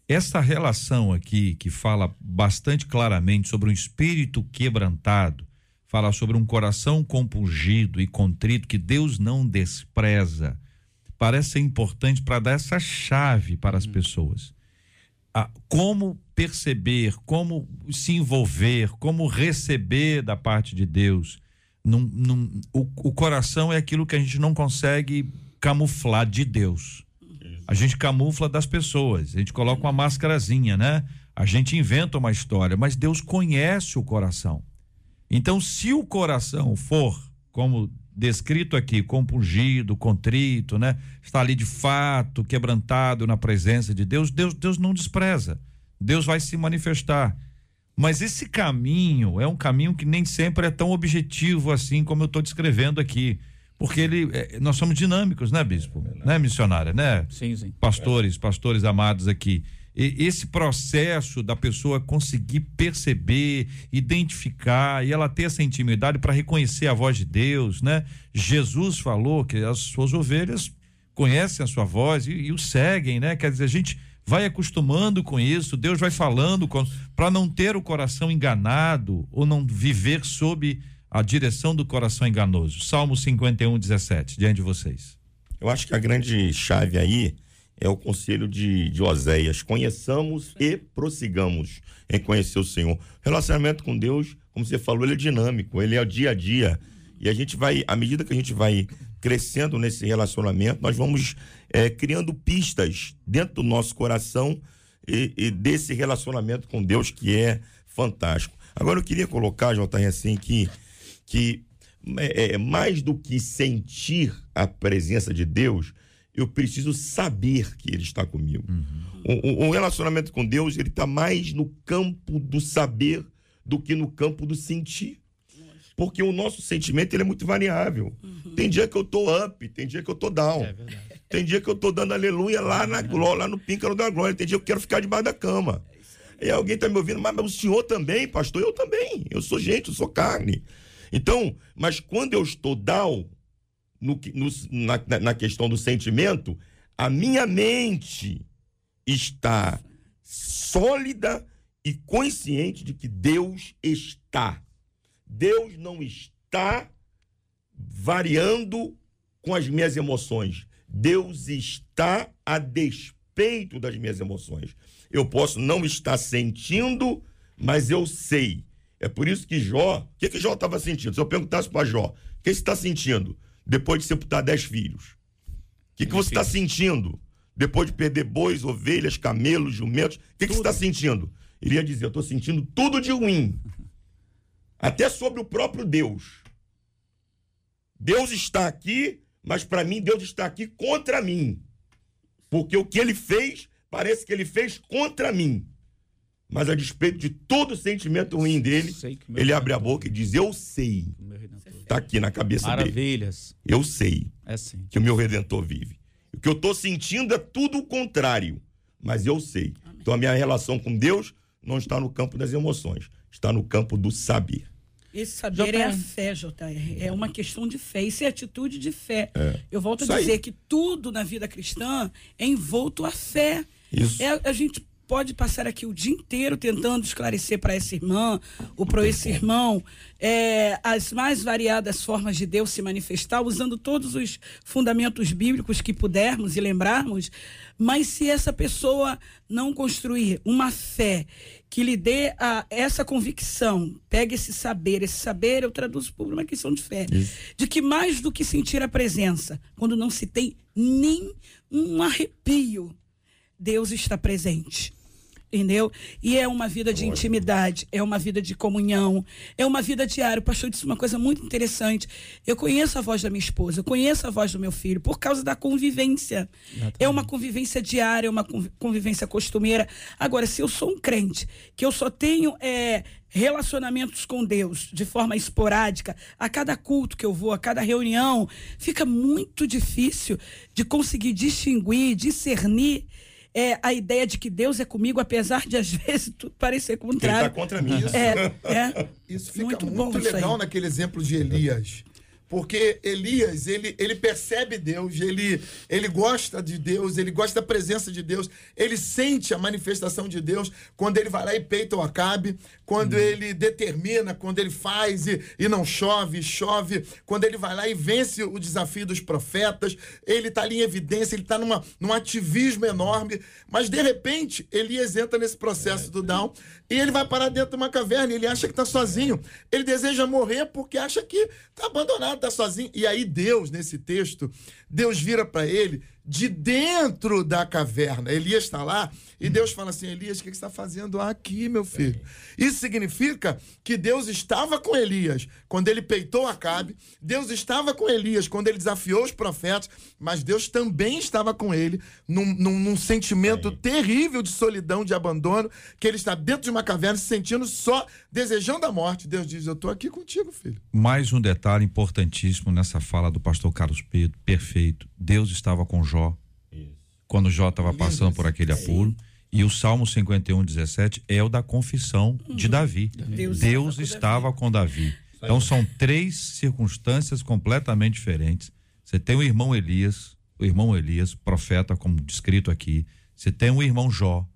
Essa relação aqui, que fala bastante claramente sobre um espírito quebrantado, fala sobre um coração compungido e contrito que Deus não despreza. Parece ser importante para dar essa chave para as pessoas. Ah, como perceber, como se envolver, como receber da parte de Deus. Num, num, o, o coração é aquilo que a gente não consegue camuflar de Deus. A gente camufla das pessoas, a gente coloca uma máscarazinha, né? A gente inventa uma história, mas Deus conhece o coração. Então, se o coração for, como descrito aqui, compungido, contrito, né? Está ali de fato, quebrantado na presença de Deus, Deus, Deus não despreza. Deus vai se manifestar. Mas esse caminho é um caminho que nem sempre é tão objetivo assim como eu estou descrevendo aqui. Porque ele, é, nós somos dinâmicos, né, bispo? É né, missionária, né? Sim, sim. Pastores, pastores amados aqui. Esse processo da pessoa conseguir perceber, identificar e ela ter essa intimidade para reconhecer a voz de Deus, né? Jesus falou que as suas ovelhas conhecem a sua voz e, e o seguem, né? Quer dizer, a gente vai acostumando com isso, Deus vai falando para não ter o coração enganado ou não viver sob a direção do coração enganoso. Salmo 51, 17, diante de vocês. Eu acho que a grande chave aí é o conselho de, de Oséias. Conheçamos e prossigamos em conhecer o Senhor. Relacionamento com Deus, como você falou, ele é dinâmico, ele é o dia a dia. E a gente vai, à medida que a gente vai crescendo nesse relacionamento, nós vamos é, criando pistas dentro do nosso coração e, e, desse relacionamento com Deus que é fantástico. Agora eu queria colocar, JR, assim, que, que é, mais do que sentir a presença de Deus, eu preciso saber que Ele está comigo. Uhum. O, o, relacionamento com Deus, ele está mais no campo do saber do que no campo do sentir porque o nosso sentimento ele é muito variável. Uhum. Tem dia que eu tô up, tem dia que eu tô down. É <laughs> tem dia que eu tô dando aleluia lá na glória, lá no píncaro da glória. Tem dia que eu quero ficar debaixo da cama. E alguém tá me ouvindo, mas, mas o senhor também, pastor, eu também. Eu sou gente, eu sou carne. Então, mas quando eu estou down, no, no, na, na questão do sentimento, a minha mente está sólida e consciente de que Deus está. Deus não está variando com as minhas emoções. Deus está a despeito das minhas emoções. Eu posso não estar sentindo, mas eu sei. É por isso que Jó, o que, que Jó estava sentindo? Se eu perguntasse para Jó, o que você está sentindo depois de sepultar dez filhos? O que, que você está sentindo depois de perder bois, ovelhas, camelos, jumentos? O que, que você está sentindo? Ele ia dizer: Eu estou sentindo tudo de ruim até sobre o próprio Deus. Deus está aqui, mas para mim Deus está aqui contra mim. Porque o que ele fez, parece que ele fez contra mim. Mas a despeito de todo o sentimento ruim dele, ele abre a boca e diz: Eu sei. Está aqui na cabeça Maravilhas. dele. Eu sei é sim. que o meu redentor vive. O que eu estou sentindo é tudo o contrário. Mas eu sei. Amém. Então a minha relação com Deus não está no campo das emoções, está no campo do saber. Esse saber JR. é a fé, JR. É uma questão de fé. Isso é atitude de fé. É. Eu volto Isso a dizer aí. que tudo na vida cristã é envolto a fé. Isso. É, a gente pode passar aqui o dia inteiro tentando esclarecer para essa irmã ou para esse irmão é, as mais variadas formas de Deus se manifestar, usando todos os fundamentos bíblicos que pudermos e lembrarmos, mas se essa pessoa não construir uma fé que lhe dê a, essa convicção, pegue esse saber, esse saber eu traduzo por uma questão de fé, Isso. de que mais do que sentir a presença, quando não se tem nem um arrepio, Deus está presente entendeu? E é uma vida de intimidade, é uma vida de comunhão, é uma vida diária. O pastor disse uma coisa muito interessante. Eu conheço a voz da minha esposa, eu conheço a voz do meu filho, por causa da convivência. Exatamente. É uma convivência diária, é uma convivência costumeira. Agora, se eu sou um crente, que eu só tenho é, relacionamentos com Deus de forma esporádica, a cada culto que eu vou, a cada reunião, fica muito difícil de conseguir distinguir, discernir é, a ideia de que Deus é comigo, apesar de às <laughs> vezes tudo parecer contrário. Ele está contra mim. Isso, é, é isso fica muito, muito legal naquele exemplo de Elias. Porque Elias, ele, ele percebe Deus, ele, ele gosta de Deus, ele gosta da presença de Deus, ele sente a manifestação de Deus quando ele vai lá e peita o Acabe, quando ele determina, quando ele faz e, e não chove, chove, quando ele vai lá e vence o desafio dos profetas, ele está ali em evidência, ele está num ativismo enorme, mas de repente Elias entra nesse processo do down e ele vai parar dentro de uma caverna, ele acha que está sozinho, ele deseja morrer porque acha que está abandonado, está sozinho. E aí Deus, nesse texto, Deus vira para ele de dentro da caverna. Elias está lá e Deus fala assim: Elias, o que você está fazendo aqui, meu filho? Isso significa que Deus estava com Elias quando ele peitou Acabe, Deus estava com Elias quando ele desafiou os profetas, mas Deus também estava com ele num, num, num sentimento terrível de solidão, de abandono, que ele está dentro de uma caverna se sentindo só, desejando a morte. Deus diz: Eu estou aqui contigo, filho. Mais um detalhe importantíssimo nessa fala do pastor Carlos Pedro, perfeito. Deus estava com Jó quando Jó estava passando por aquele apuro. E o Salmo 51, 17 é o da confissão de Davi. Deus Deus, estava com com Davi. Então são três circunstâncias completamente diferentes. Você tem o irmão Elias, o irmão Elias, profeta, como descrito aqui. Você tem o irmão Jó,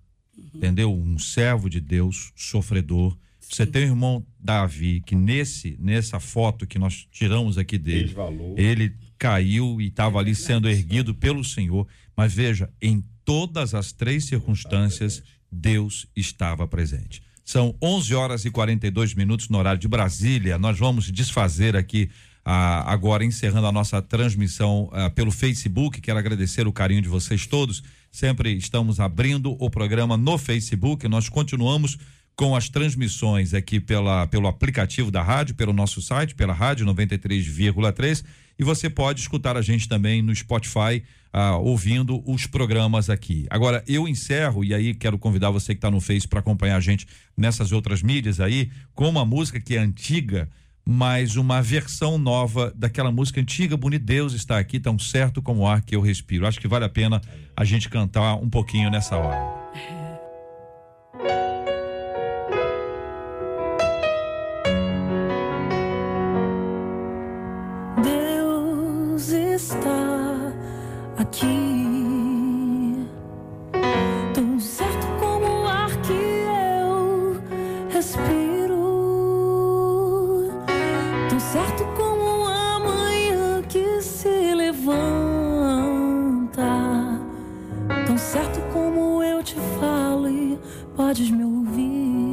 entendeu? Um servo de Deus, sofredor. Você tem o irmão Davi, que nesse nessa foto que nós tiramos aqui dele, ele caiu e estava ali sendo erguido pelo Senhor. Mas veja, em todas as três circunstâncias, Deus estava presente. São 11 horas e 42 minutos no horário de Brasília. Nós vamos desfazer aqui ah, agora encerrando a nossa transmissão ah, pelo Facebook. Quero agradecer o carinho de vocês todos. Sempre estamos abrindo o programa no Facebook. Nós continuamos com as transmissões aqui pela, pelo aplicativo da rádio, pelo nosso site, pela rádio 93,3 e você pode escutar a gente também no Spotify, ah, ouvindo os programas aqui. Agora, eu encerro, e aí quero convidar você que está no Face para acompanhar a gente nessas outras mídias aí, com uma música que é antiga, mas uma versão nova daquela música antiga, Bonito Deus está aqui, tão certo como o ar que eu respiro. Acho que vale a pena a gente cantar um pouquinho nessa hora. Tão certo como o ar que eu respiro, tão certo como a manhã que se levanta, tão certo como eu te falo e podes me ouvir.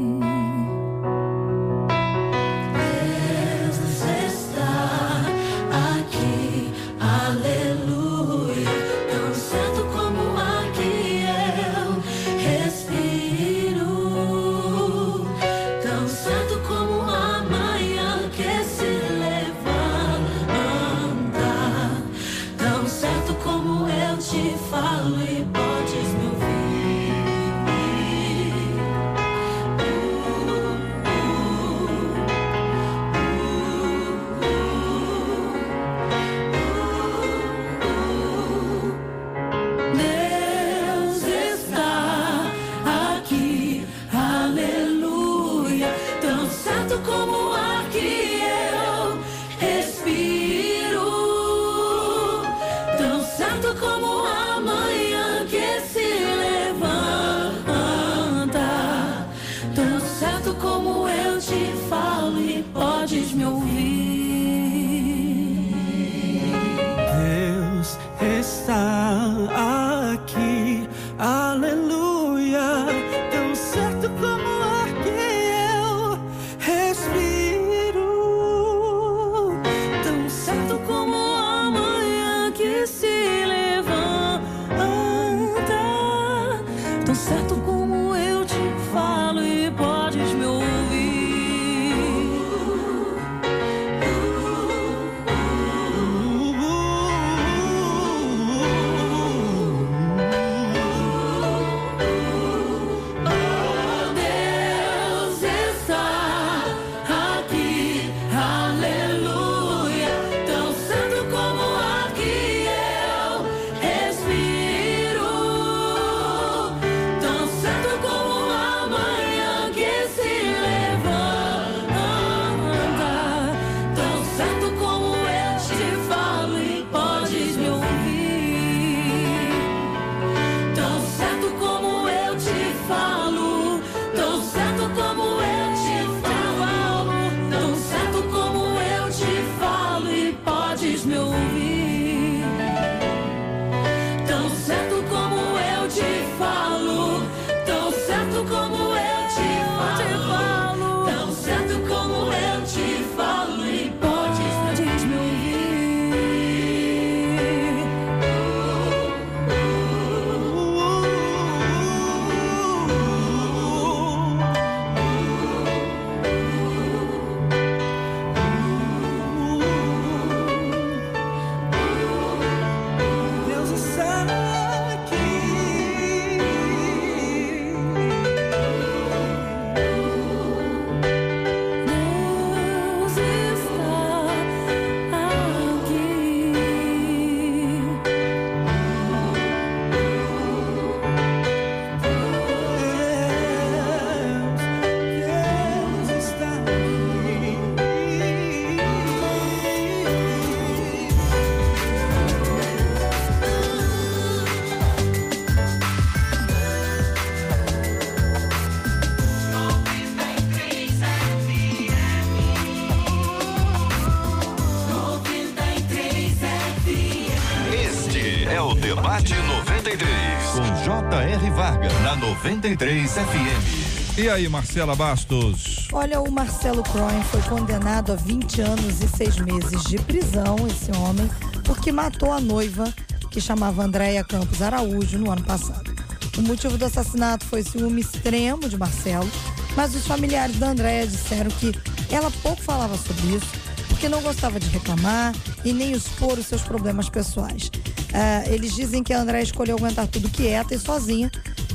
93 FM. E aí, Marcela Bastos? Olha, o Marcelo Croin foi condenado a 20 anos e 6 meses de prisão, esse homem, porque matou a noiva, que chamava Andréia Campos Araújo, no ano passado. O motivo do assassinato foi ciúme extremo de Marcelo, mas os familiares da Andréia disseram que ela pouco falava sobre isso, porque não gostava de reclamar e nem expor os seus problemas pessoais. Ah, eles dizem que a Andréia escolheu aguentar tudo quieta e sozinha,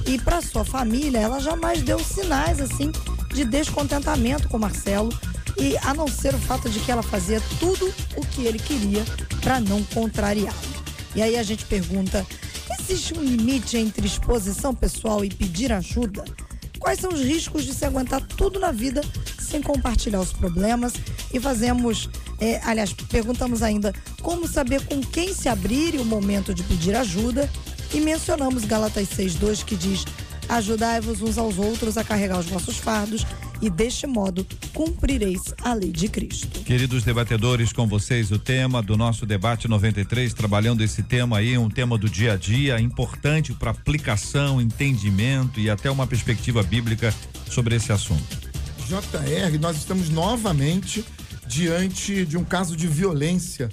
e para sua família, ela jamais deu sinais assim de descontentamento com Marcelo, e a não ser o fato de que ela fazia tudo o que ele queria para não contrariá-lo. E aí a gente pergunta: existe um limite entre exposição pessoal e pedir ajuda? Quais são os riscos de se aguentar tudo na vida sem compartilhar os problemas? E fazemos, é, aliás, perguntamos ainda como saber com quem se abrir e o momento de pedir ajuda. E mencionamos Galatas 6,2 que diz: Ajudai-vos uns aos outros a carregar os vossos fardos, e deste modo cumprireis a lei de Cristo. Queridos debatedores, com vocês o tema do nosso debate 93, trabalhando esse tema aí, um tema do dia a dia, importante para aplicação, entendimento e até uma perspectiva bíblica sobre esse assunto. JR, nós estamos novamente diante de um caso de violência.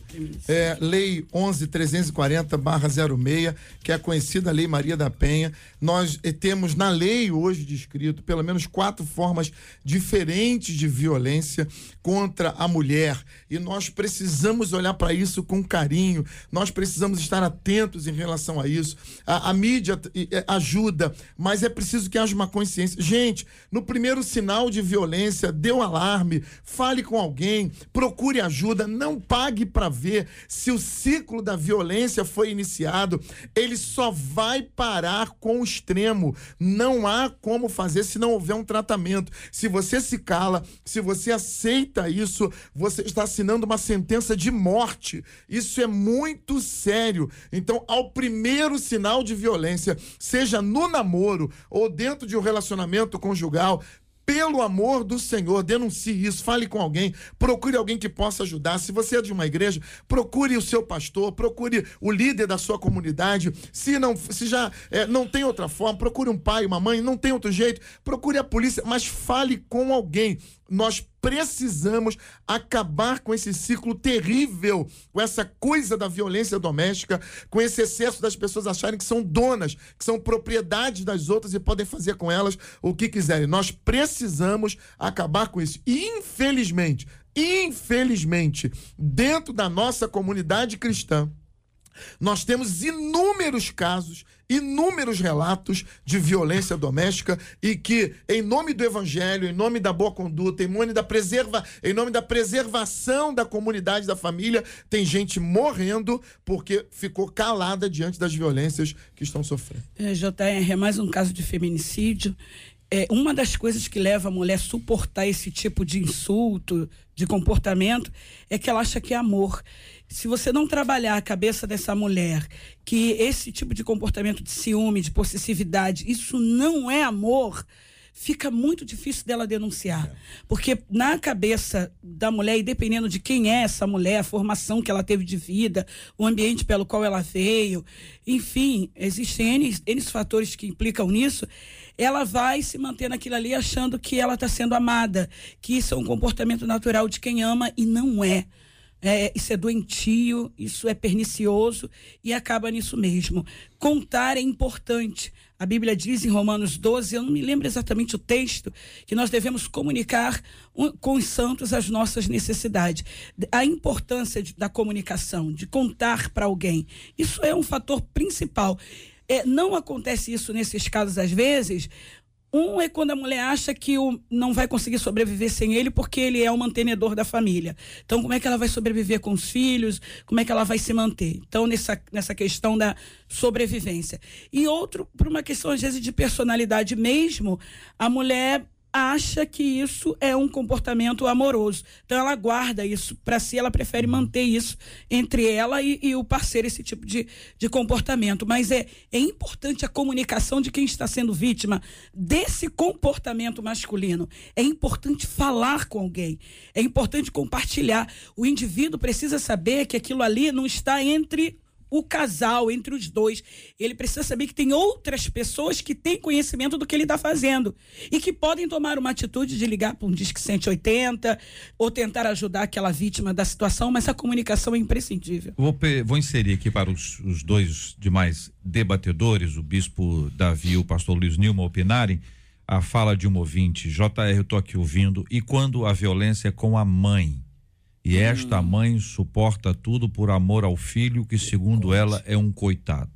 É, lei 11.340-06, que é a conhecida Lei Maria da Penha. Nós eh, temos na lei hoje descrito pelo menos quatro formas diferentes de violência contra a mulher. E nós precisamos olhar para isso com carinho, nós precisamos estar atentos em relação a isso. A, a mídia ajuda, mas é preciso que haja uma consciência. Gente, no primeiro sinal de violência, dê um alarme, fale com alguém, procure ajuda, não pague para ver se o ciclo da violência foi iniciado. Ele só vai parar com o extremo. Não há como fazer se não houver um tratamento. Se você se cala, se você aceita isso, você está assinando uma sentença de morte. Isso é muito sério. Então, ao primeiro sinal de violência, seja no namoro ou dentro de um relacionamento conjugal, pelo amor do Senhor, denuncie isso, fale com alguém, procure alguém que possa ajudar. Se você é de uma igreja, procure o seu pastor, procure o líder da sua comunidade. Se não, se já é, não tem outra forma, procure um pai, uma mãe, não tem outro jeito, procure a polícia, mas fale com alguém. Nós precisamos acabar com esse ciclo terrível, com essa coisa da violência doméstica, com esse excesso das pessoas acharem que são donas, que são propriedades das outras e podem fazer com elas o que quiserem. Nós precisamos acabar com isso. E, infelizmente, infelizmente, dentro da nossa comunidade cristã, nós temos inúmeros casos, inúmeros relatos de violência doméstica e que, em nome do evangelho, em nome da boa conduta, em nome da, preserva, em nome da preservação da comunidade, da família, tem gente morrendo porque ficou calada diante das violências que estão sofrendo. É, JR, é mais um caso de feminicídio. É, uma das coisas que leva a mulher a suportar esse tipo de insulto, de comportamento, é que ela acha que é amor se você não trabalhar a cabeça dessa mulher, que esse tipo de comportamento de ciúme, de possessividade, isso não é amor, fica muito difícil dela denunciar. Porque na cabeça da mulher, e dependendo de quem é essa mulher, a formação que ela teve de vida, o ambiente pelo qual ela veio, enfim, existem N, N fatores que implicam nisso, ela vai se manter naquilo ali achando que ela está sendo amada, que isso é um comportamento natural de quem ama e não é. É, isso é doentio, isso é pernicioso e acaba nisso mesmo. Contar é importante. A Bíblia diz em Romanos 12, eu não me lembro exatamente o texto, que nós devemos comunicar com os santos as nossas necessidades. A importância de, da comunicação, de contar para alguém. Isso é um fator principal. É, não acontece isso nesses casos às vezes, um é quando a mulher acha que o, não vai conseguir sobreviver sem ele porque ele é o mantenedor da família. Então, como é que ela vai sobreviver com os filhos? Como é que ela vai se manter? Então, nessa, nessa questão da sobrevivência. E outro, por uma questão, às vezes, de personalidade mesmo, a mulher acha que isso é um comportamento amoroso. Então ela guarda isso para si, ela prefere manter isso entre ela e, e, o parceiro, esse tipo de, de comportamento. Mas é, é importante a comunicação de quem está sendo vítima desse comportamento masculino. É importante falar com alguém, é importante compartilhar. O indivíduo precisa saber que aquilo ali não está entre o casal, entre os dois, ele precisa saber que tem outras pessoas que têm conhecimento do que ele está fazendo e que podem tomar uma atitude de ligar para um Disque 180 ou tentar ajudar aquela vítima da situação, mas a comunicação é imprescindível. Vou, vou inserir aqui para os, os dois demais debatedores, o bispo Davi e o pastor Luiz Nilma, opinarem a fala de um ouvinte. JR, eu estou aqui ouvindo. E quando a violência é com a mãe? E esta mãe suporta tudo por amor ao filho, que segundo ela é um coitado.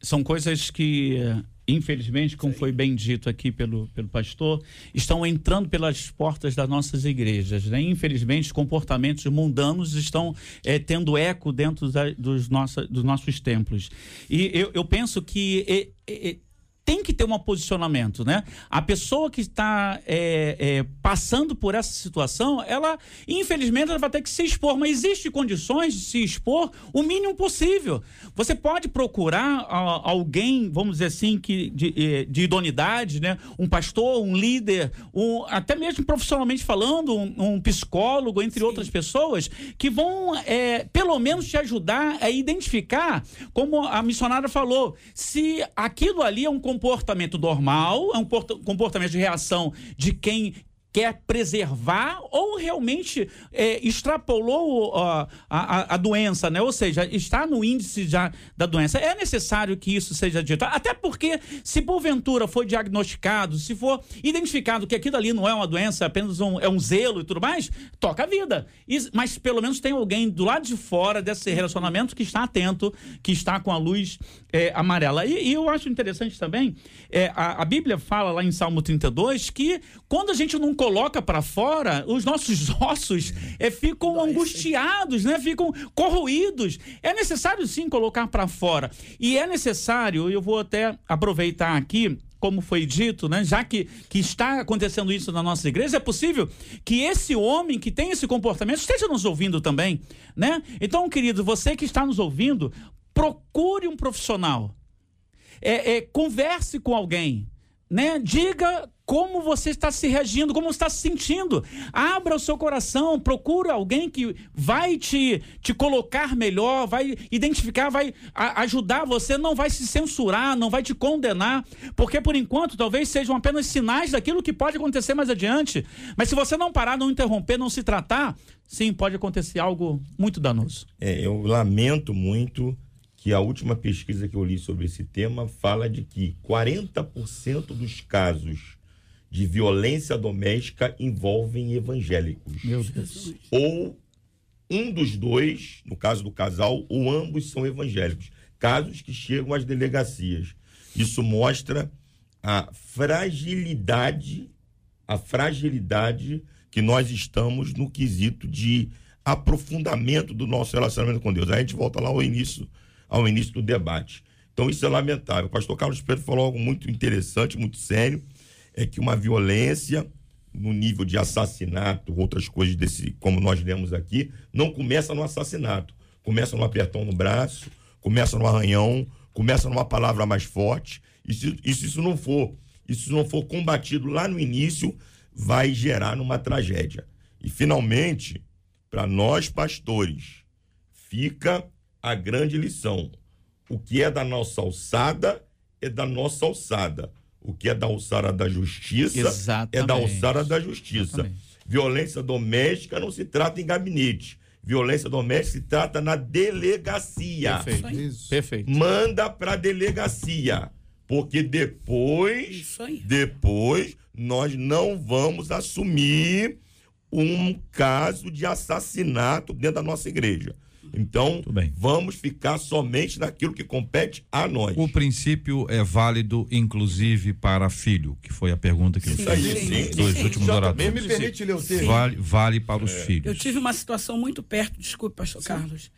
São coisas que, eh, infelizmente, como foi bem dito aqui pelo, pelo pastor, estão entrando pelas portas das nossas igrejas. Né? Infelizmente, comportamentos mundanos estão eh, tendo eco dentro da- dos, nossa, dos nossos templos. E eu, eu penso que. eh, eh, tem que ter um posicionamento, né? A pessoa que está é, é, passando por essa situação, ela, infelizmente, ela vai ter que se expor, mas existe condições de se expor o mínimo possível. Você pode procurar ah, alguém, vamos dizer assim, que de, eh, de idoneidade, né? Um pastor, um líder, um, até mesmo profissionalmente falando, um, um psicólogo, entre outras pessoas, que vão, é, pelo menos, te ajudar a identificar, como a missionária falou, se aquilo ali é um comportamento normal, é um porta- comportamento de reação de quem quer preservar ou realmente é, extrapolou a, a, doença, né? Ou seja, está no índice já da doença. É necessário que isso seja dito. Até porque, se porventura for diagnosticado, se for identificado que aquilo ali não é uma doença, apenas um, é um zelo e tudo mais, toca a vida. E- mas pelo menos tem alguém do lado de fora desse relacionamento que está atento, que está com a luz é, amarela. E, e eu acho interessante também, é, a, a Bíblia fala lá em Salmo 32 que quando a gente não coloca para fora, os nossos <laughs> ossos é, ficam angustiados, né? ficam corroídos. É necessário sim colocar para fora. E é necessário, eu vou até aproveitar aqui como foi dito, né? Já que, que está acontecendo isso na nossa igreja, é possível que esse homem que tem esse comportamento esteja nos ouvindo também, né? Então, querido, você que está nos ouvindo, procure um profissional. É, é, converse com alguém, né? Diga como você está se reagindo, como está se sentindo. Abra o seu coração, procura alguém que vai te, te colocar melhor, vai identificar, vai a- ajudar você, não vai se censurar, não vai te condenar, porque por enquanto talvez sejam apenas sinais daquilo que pode acontecer mais adiante. Mas se você não parar, não interromper, não se tratar, sim, pode acontecer algo muito danoso. É, eu lamento muito que a última pesquisa que eu li sobre esse tema fala de que 40% dos casos de violência doméstica envolvem evangélicos. Meu Deus. Ou um dos dois, no caso do casal, ou ambos são evangélicos. Casos que chegam às delegacias. Isso mostra a fragilidade, a fragilidade que nós estamos no quesito de aprofundamento do nosso relacionamento com Deus. Aí a gente volta lá ao início, ao início do debate. Então isso é lamentável. O pastor Carlos Pedro falou algo muito interessante, muito sério, é que uma violência no nível de assassinato, outras coisas desse, como nós lemos aqui, não começa no assassinato. Começa no apertão no braço, começa no arranhão, começa numa palavra mais forte. E se se isso não for, isso não for combatido lá no início, vai gerar numa tragédia. E finalmente, para nós pastores, fica a grande lição. O que é da nossa alçada é da nossa alçada. O que é da alçada da justiça é da Exatamente. alçada da justiça. Exatamente. Violência doméstica não se trata em gabinete. Violência doméstica se trata na delegacia. Perfeito. Isso. Perfeito. Manda para delegacia, porque depois, Isso aí. depois nós não vamos assumir um caso de assassinato dentro da nossa igreja. Então, vamos ficar somente naquilo que compete a nós. O princípio é válido, inclusive, para filho, que foi a pergunta que eu Isso aí, fiz. sim, Dois sim. últimos oradores. Me permite ler o texto? Vale, vale para os filhos. Eu tive uma situação muito perto, desculpe, pastor Carlos,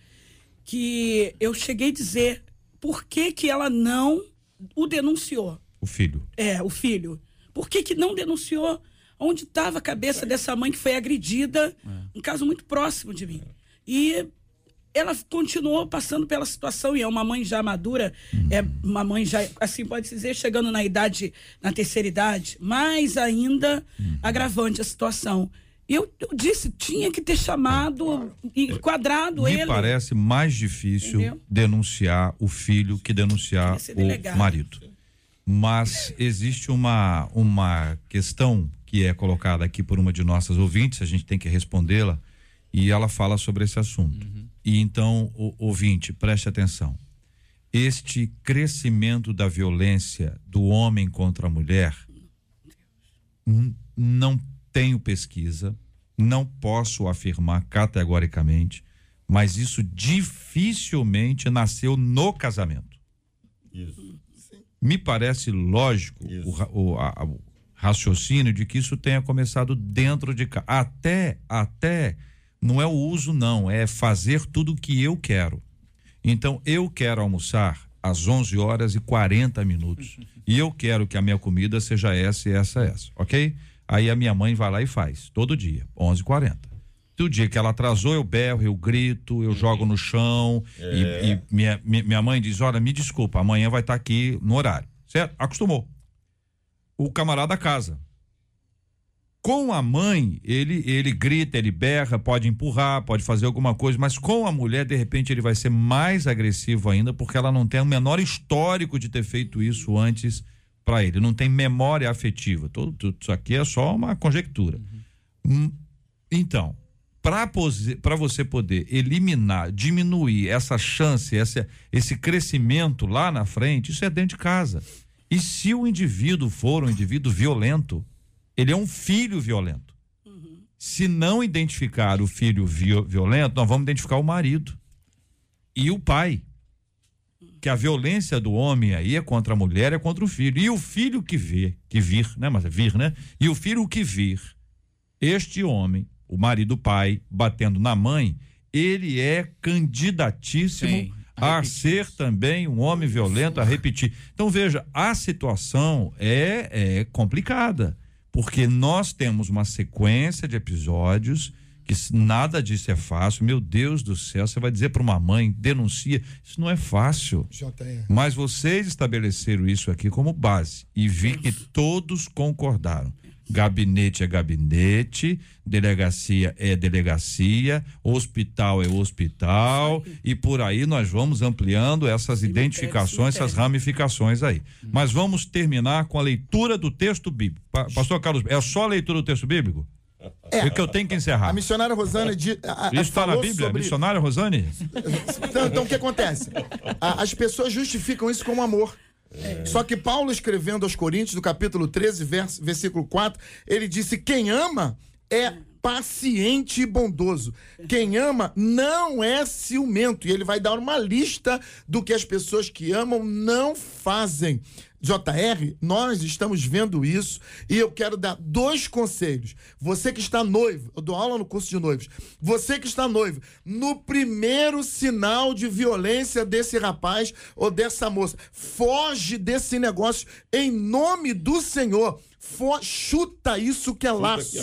que eu cheguei a dizer por que, que ela não o denunciou. O filho. É, o filho. Por que, que não denunciou? Onde estava a cabeça dessa mãe que foi agredida? Um caso muito próximo de mim. E ela continuou passando pela situação, e é uma mãe já madura, é uma mãe já, assim pode se dizer, chegando na idade, na terceira idade, mais ainda agravante a situação. E eu, eu disse, tinha que ter chamado e quadrado Me ele. parece mais difícil Entendeu? denunciar o filho que denunciar é o marido. Mas existe uma, uma questão que é colocada aqui por uma de nossas ouvintes, a gente tem que respondê-la, e ela fala sobre esse assunto. E então, o, ouvinte, preste atenção. Este crescimento da violência do homem contra a mulher, não tenho pesquisa, não posso afirmar categoricamente, mas isso dificilmente nasceu no casamento. Isso. Me parece lógico o, o- a- o raciocínio de que isso tenha começado dentro de casa. Até, até, não é o uso, não, é fazer tudo o que eu quero. Então, eu quero almoçar às 11 horas e 40 minutos. <laughs> E eu quero que a minha comida seja essa essa, essa, ok? Aí a minha mãe vai lá e faz, todo dia, 11 h 40 do dia que ela atrasou, eu berro, eu grito, eu jogo no chão. E, e minha, mi- minha mãe diz: Olha, me desculpa, amanhã vai estar aqui no horário. Certo? Acostumou. O camarada casa. Com a mãe, ele, ele grita, ele berra, pode empurrar, pode fazer alguma coisa, mas com a mulher, de repente, ele vai ser mais agressivo ainda, porque ela não tem o menor histórico de ter feito isso antes para ele, não tem memória afetiva. Tudo, tudo isso aqui é só uma conjectura. Hum, Então, para você poder eliminar, diminuir essa chance, essa, esse crescimento lá na frente, isso é dentro de casa. E se o indivíduo for um indivíduo violento, ele é um filho violento. Se não identificar o filho vio- violento, nós vamos identificar o marido e o pai. Que a violência do homem aí é contra a mulher, é contra o filho. E o filho que vê, que vir, né? Mas é vir, né? E o filho que vir, este homem, o marido, o pai, batendo na mãe, ele é candidatíssimo Sim, a a, ser também um homem violento, a repetir. Então veja, a situação é, é complicada, porque nós temos uma sequência de episódios que nada disso é fácil. Meu Deus do céu, você vai dizer para uma mãe, denuncia, isso não é fácil. JR. Mas vocês estabeleceram isso aqui como base e vi que todos concordaram. Gabinete é gabinete, delegacia é delegacia, hospital é hospital e por aí nós vamos ampliando essas identificações, essas ramificações aí. Mas vamos terminar com a leitura do texto bíblico. Pa- Pastor Carlos, é só a leitura do texto bíblico? É, que eu tenho que encerrar. A missionária Rosane de, a, a, Isso está na Bíblia? sobre- Missionário Rosane? <laughs> Então, então, o que acontece? A- as pessoas justificam isso como amor. Só que Paulo, escrevendo aos Coríntios, no capítulo 13, verso, versículo 4, ele disse: Quem ama é paciente e bondoso. Quem ama não é ciumento. E ele vai dar uma lista do que as pessoas que amam não fazem. JR, nós estamos vendo isso e eu quero dar dois conselhos. Você que está noivo, eu dou aula no curso de noivos. Você que está noivo, no primeiro sinal de violência desse rapaz ou dessa moça, foge desse negócio em nome do Senhor. Fo- chuta isso que é laço.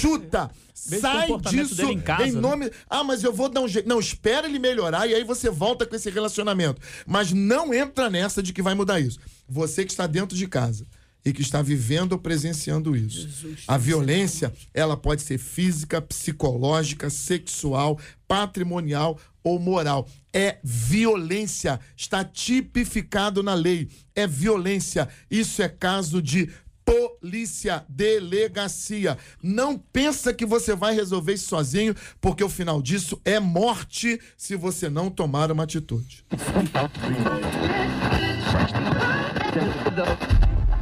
Chuta. Veja o Sai disso em casa, em né? nome ah, mas eu vou dar um jeito. Não, espera ele melhorar e aí você volta com esse relacionamento. Mas não entra nessa de que vai mudar isso. Você que está dentro de casa e que está vivendo ou presenciando isso. A violência, ela pode ser física, psicológica, sexual, patrimonial ou moral. É violência, está tipificado na lei. É violência. Isso é caso de polícia, delegacia. Não pensa que você vai resolver isso sozinho, porque o final disso é morte se você não tomar uma atitude.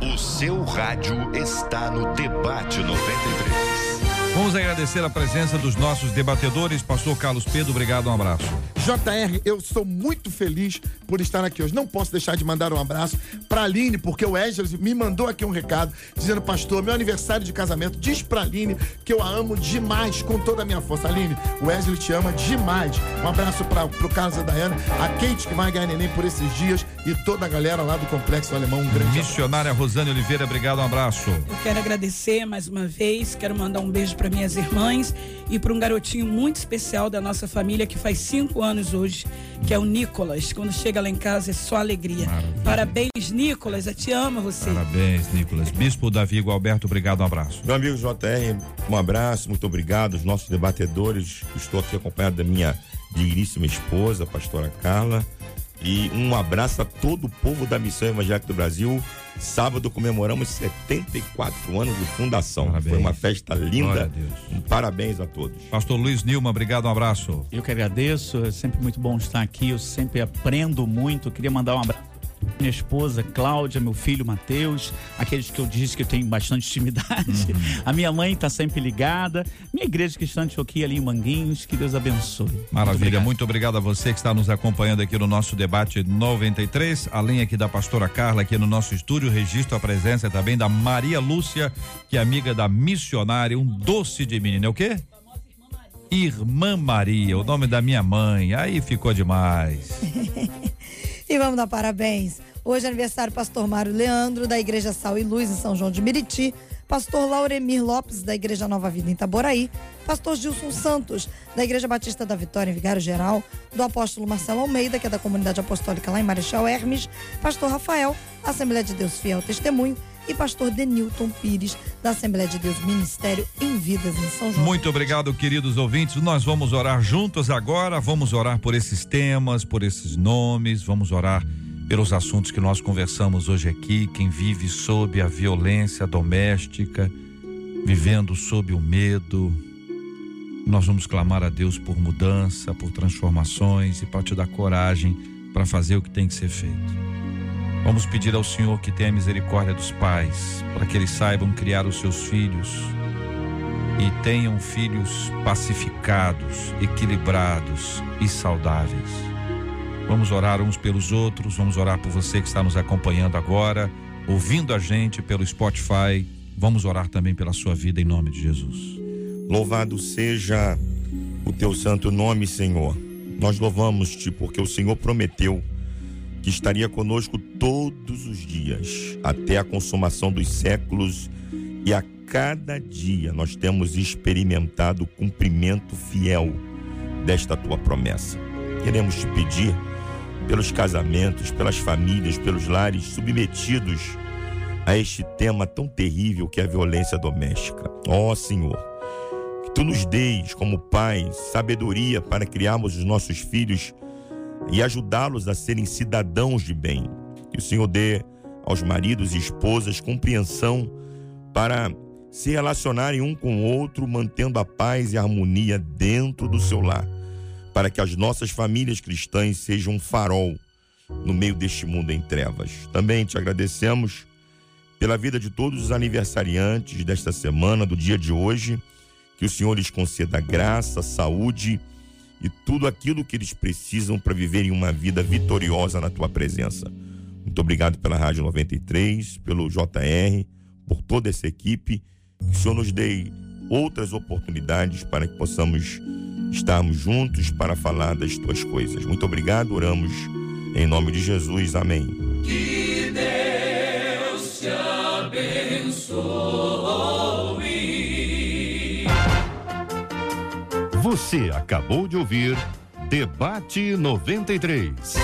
O seu rádio está no Debate 93. Vamos agradecer a presença dos nossos debatedores. Pastor Carlos Pedro, obrigado, um abraço. JR, eu sou muito feliz por estar aqui hoje. Não posso deixar de mandar um abraço pra Aline, porque o Wesley me mandou aqui um recado dizendo, pastor, meu aniversário de casamento, diz pra Aline que eu a amo demais, com toda a minha força. Aline, o Wesley te ama demais. Um abraço pra, pro Carlos e a Dayana, a Kate que vai ganhar neném por esses dias e toda a galera lá do Complexo Alemão. Um grande abraço. Missionária Rosane Oliveira, obrigado, um abraço. Eu quero agradecer mais uma vez, quero mandar um beijo para minhas irmãs e para um garotinho muito especial da nossa família que faz cinco anos anos hoje, que é o Nicolas. Quando chega lá em casa é só alegria. Maravilha. Parabéns, Nicolas. Eu te amo, você. Parabéns, Nicolas. Bispo Davi Gualberto, obrigado, um abraço. Meu amigo JR, um abraço, muito obrigado. Os nossos debatedores, estou aqui acompanhado da minha digníssima esposa, a pastora Carla. E um abraço a todo o povo da Missão Evangélica do Brasil. Sábado comemoramos 74 anos de fundação. Parabéns. Foi uma festa linda. Deus. Um parabéns a todos. Pastor Luiz Nilma, obrigado, um abraço. Eu que agradeço, é sempre muito bom estar aqui, eu sempre aprendo muito. Queria mandar um abraço minha esposa Cláudia, meu filho Matheus, aqueles que eu disse que eu tenho bastante intimidade. <laughs> A minha mãe está sempre ligada. Minha igreja cristã de Antioquia ali em Manguinhos, que Deus abençoe. Muito Maravilha, obrigado. muito obrigado a você que está nos acompanhando aqui no nosso debate 93, além aqui da pastora Carla aqui no nosso estúdio, registro a presença também da Maria Lúcia, que é amiga da missionária, um doce de menina, é o quê? Irmã Maria, o nome da minha mãe, aí ficou demais. <laughs> E vamos dar parabéns. Hoje é aniversário do pastor Mário Leandro, da Igreja Sal e Luz, em São João de Meriti. Pastor Lauremir Lopes, da Igreja Nova Vida, em Itaboraí. Pastor Gilson Santos, da Igreja Batista da Vitória, em Vigário Geral. Do apóstolo Marcelo Almeida, que é da Comunidade Apostólica lá em Marechal Hermes. Pastor Rafael, Assembleia de Deus Fiel Testemunho. E pastor Denilton Pires, da Assembleia de Deus Ministério em Vidas, em São João. Muito obrigado, queridos ouvintes. Nós vamos orar juntos agora. Vamos orar por esses temas, por esses nomes. Vamos orar pelos assuntos que nós conversamos hoje aqui. Quem vive sob a violência doméstica, vivendo sob o medo. Nós vamos clamar a Deus por mudança, por transformações e para te dar coragem para fazer o que tem que ser feito. Vamos pedir ao Senhor que tenha misericórdia dos pais, para que eles saibam criar os seus filhos e tenham filhos pacificados, equilibrados e saudáveis. Vamos orar uns pelos outros, vamos orar por você que está nos acompanhando agora, ouvindo a gente pelo Spotify. Vamos orar também pela sua vida em nome de Jesus. Louvado seja o teu santo nome, Senhor. Nós louvamos-te porque o Senhor prometeu que estaria conosco todos os dias, até a consumação dos séculos, e a cada dia nós temos experimentado o cumprimento fiel desta tua promessa. Queremos te pedir pelos casamentos, pelas famílias, pelos lares submetidos a este tema tão terrível que é a violência doméstica. Ó Senhor, que tu nos deis, como pais, sabedoria para criarmos os nossos filhos e ajudá-los a serem cidadãos de bem. Que o Senhor dê aos maridos e esposas compreensão para se relacionarem um com o outro, mantendo a paz e a harmonia dentro do seu lar, para que as nossas famílias cristãs sejam um farol no meio deste mundo em trevas. Também te agradecemos pela vida de todos os aniversariantes desta semana, do dia de hoje, que o Senhor lhes conceda graça, saúde e tudo aquilo que eles precisam para viverem uma vida vitoriosa na tua presença. Muito obrigado pela Rádio 93, pelo JR, por toda essa equipe. Que o Senhor nos dê outras oportunidades para que possamos estarmos juntos para falar das tuas coisas. Muito obrigado, oramos em nome de Jesus. Amém. Que Deus te abençoe. Você acabou de ouvir Debate 93.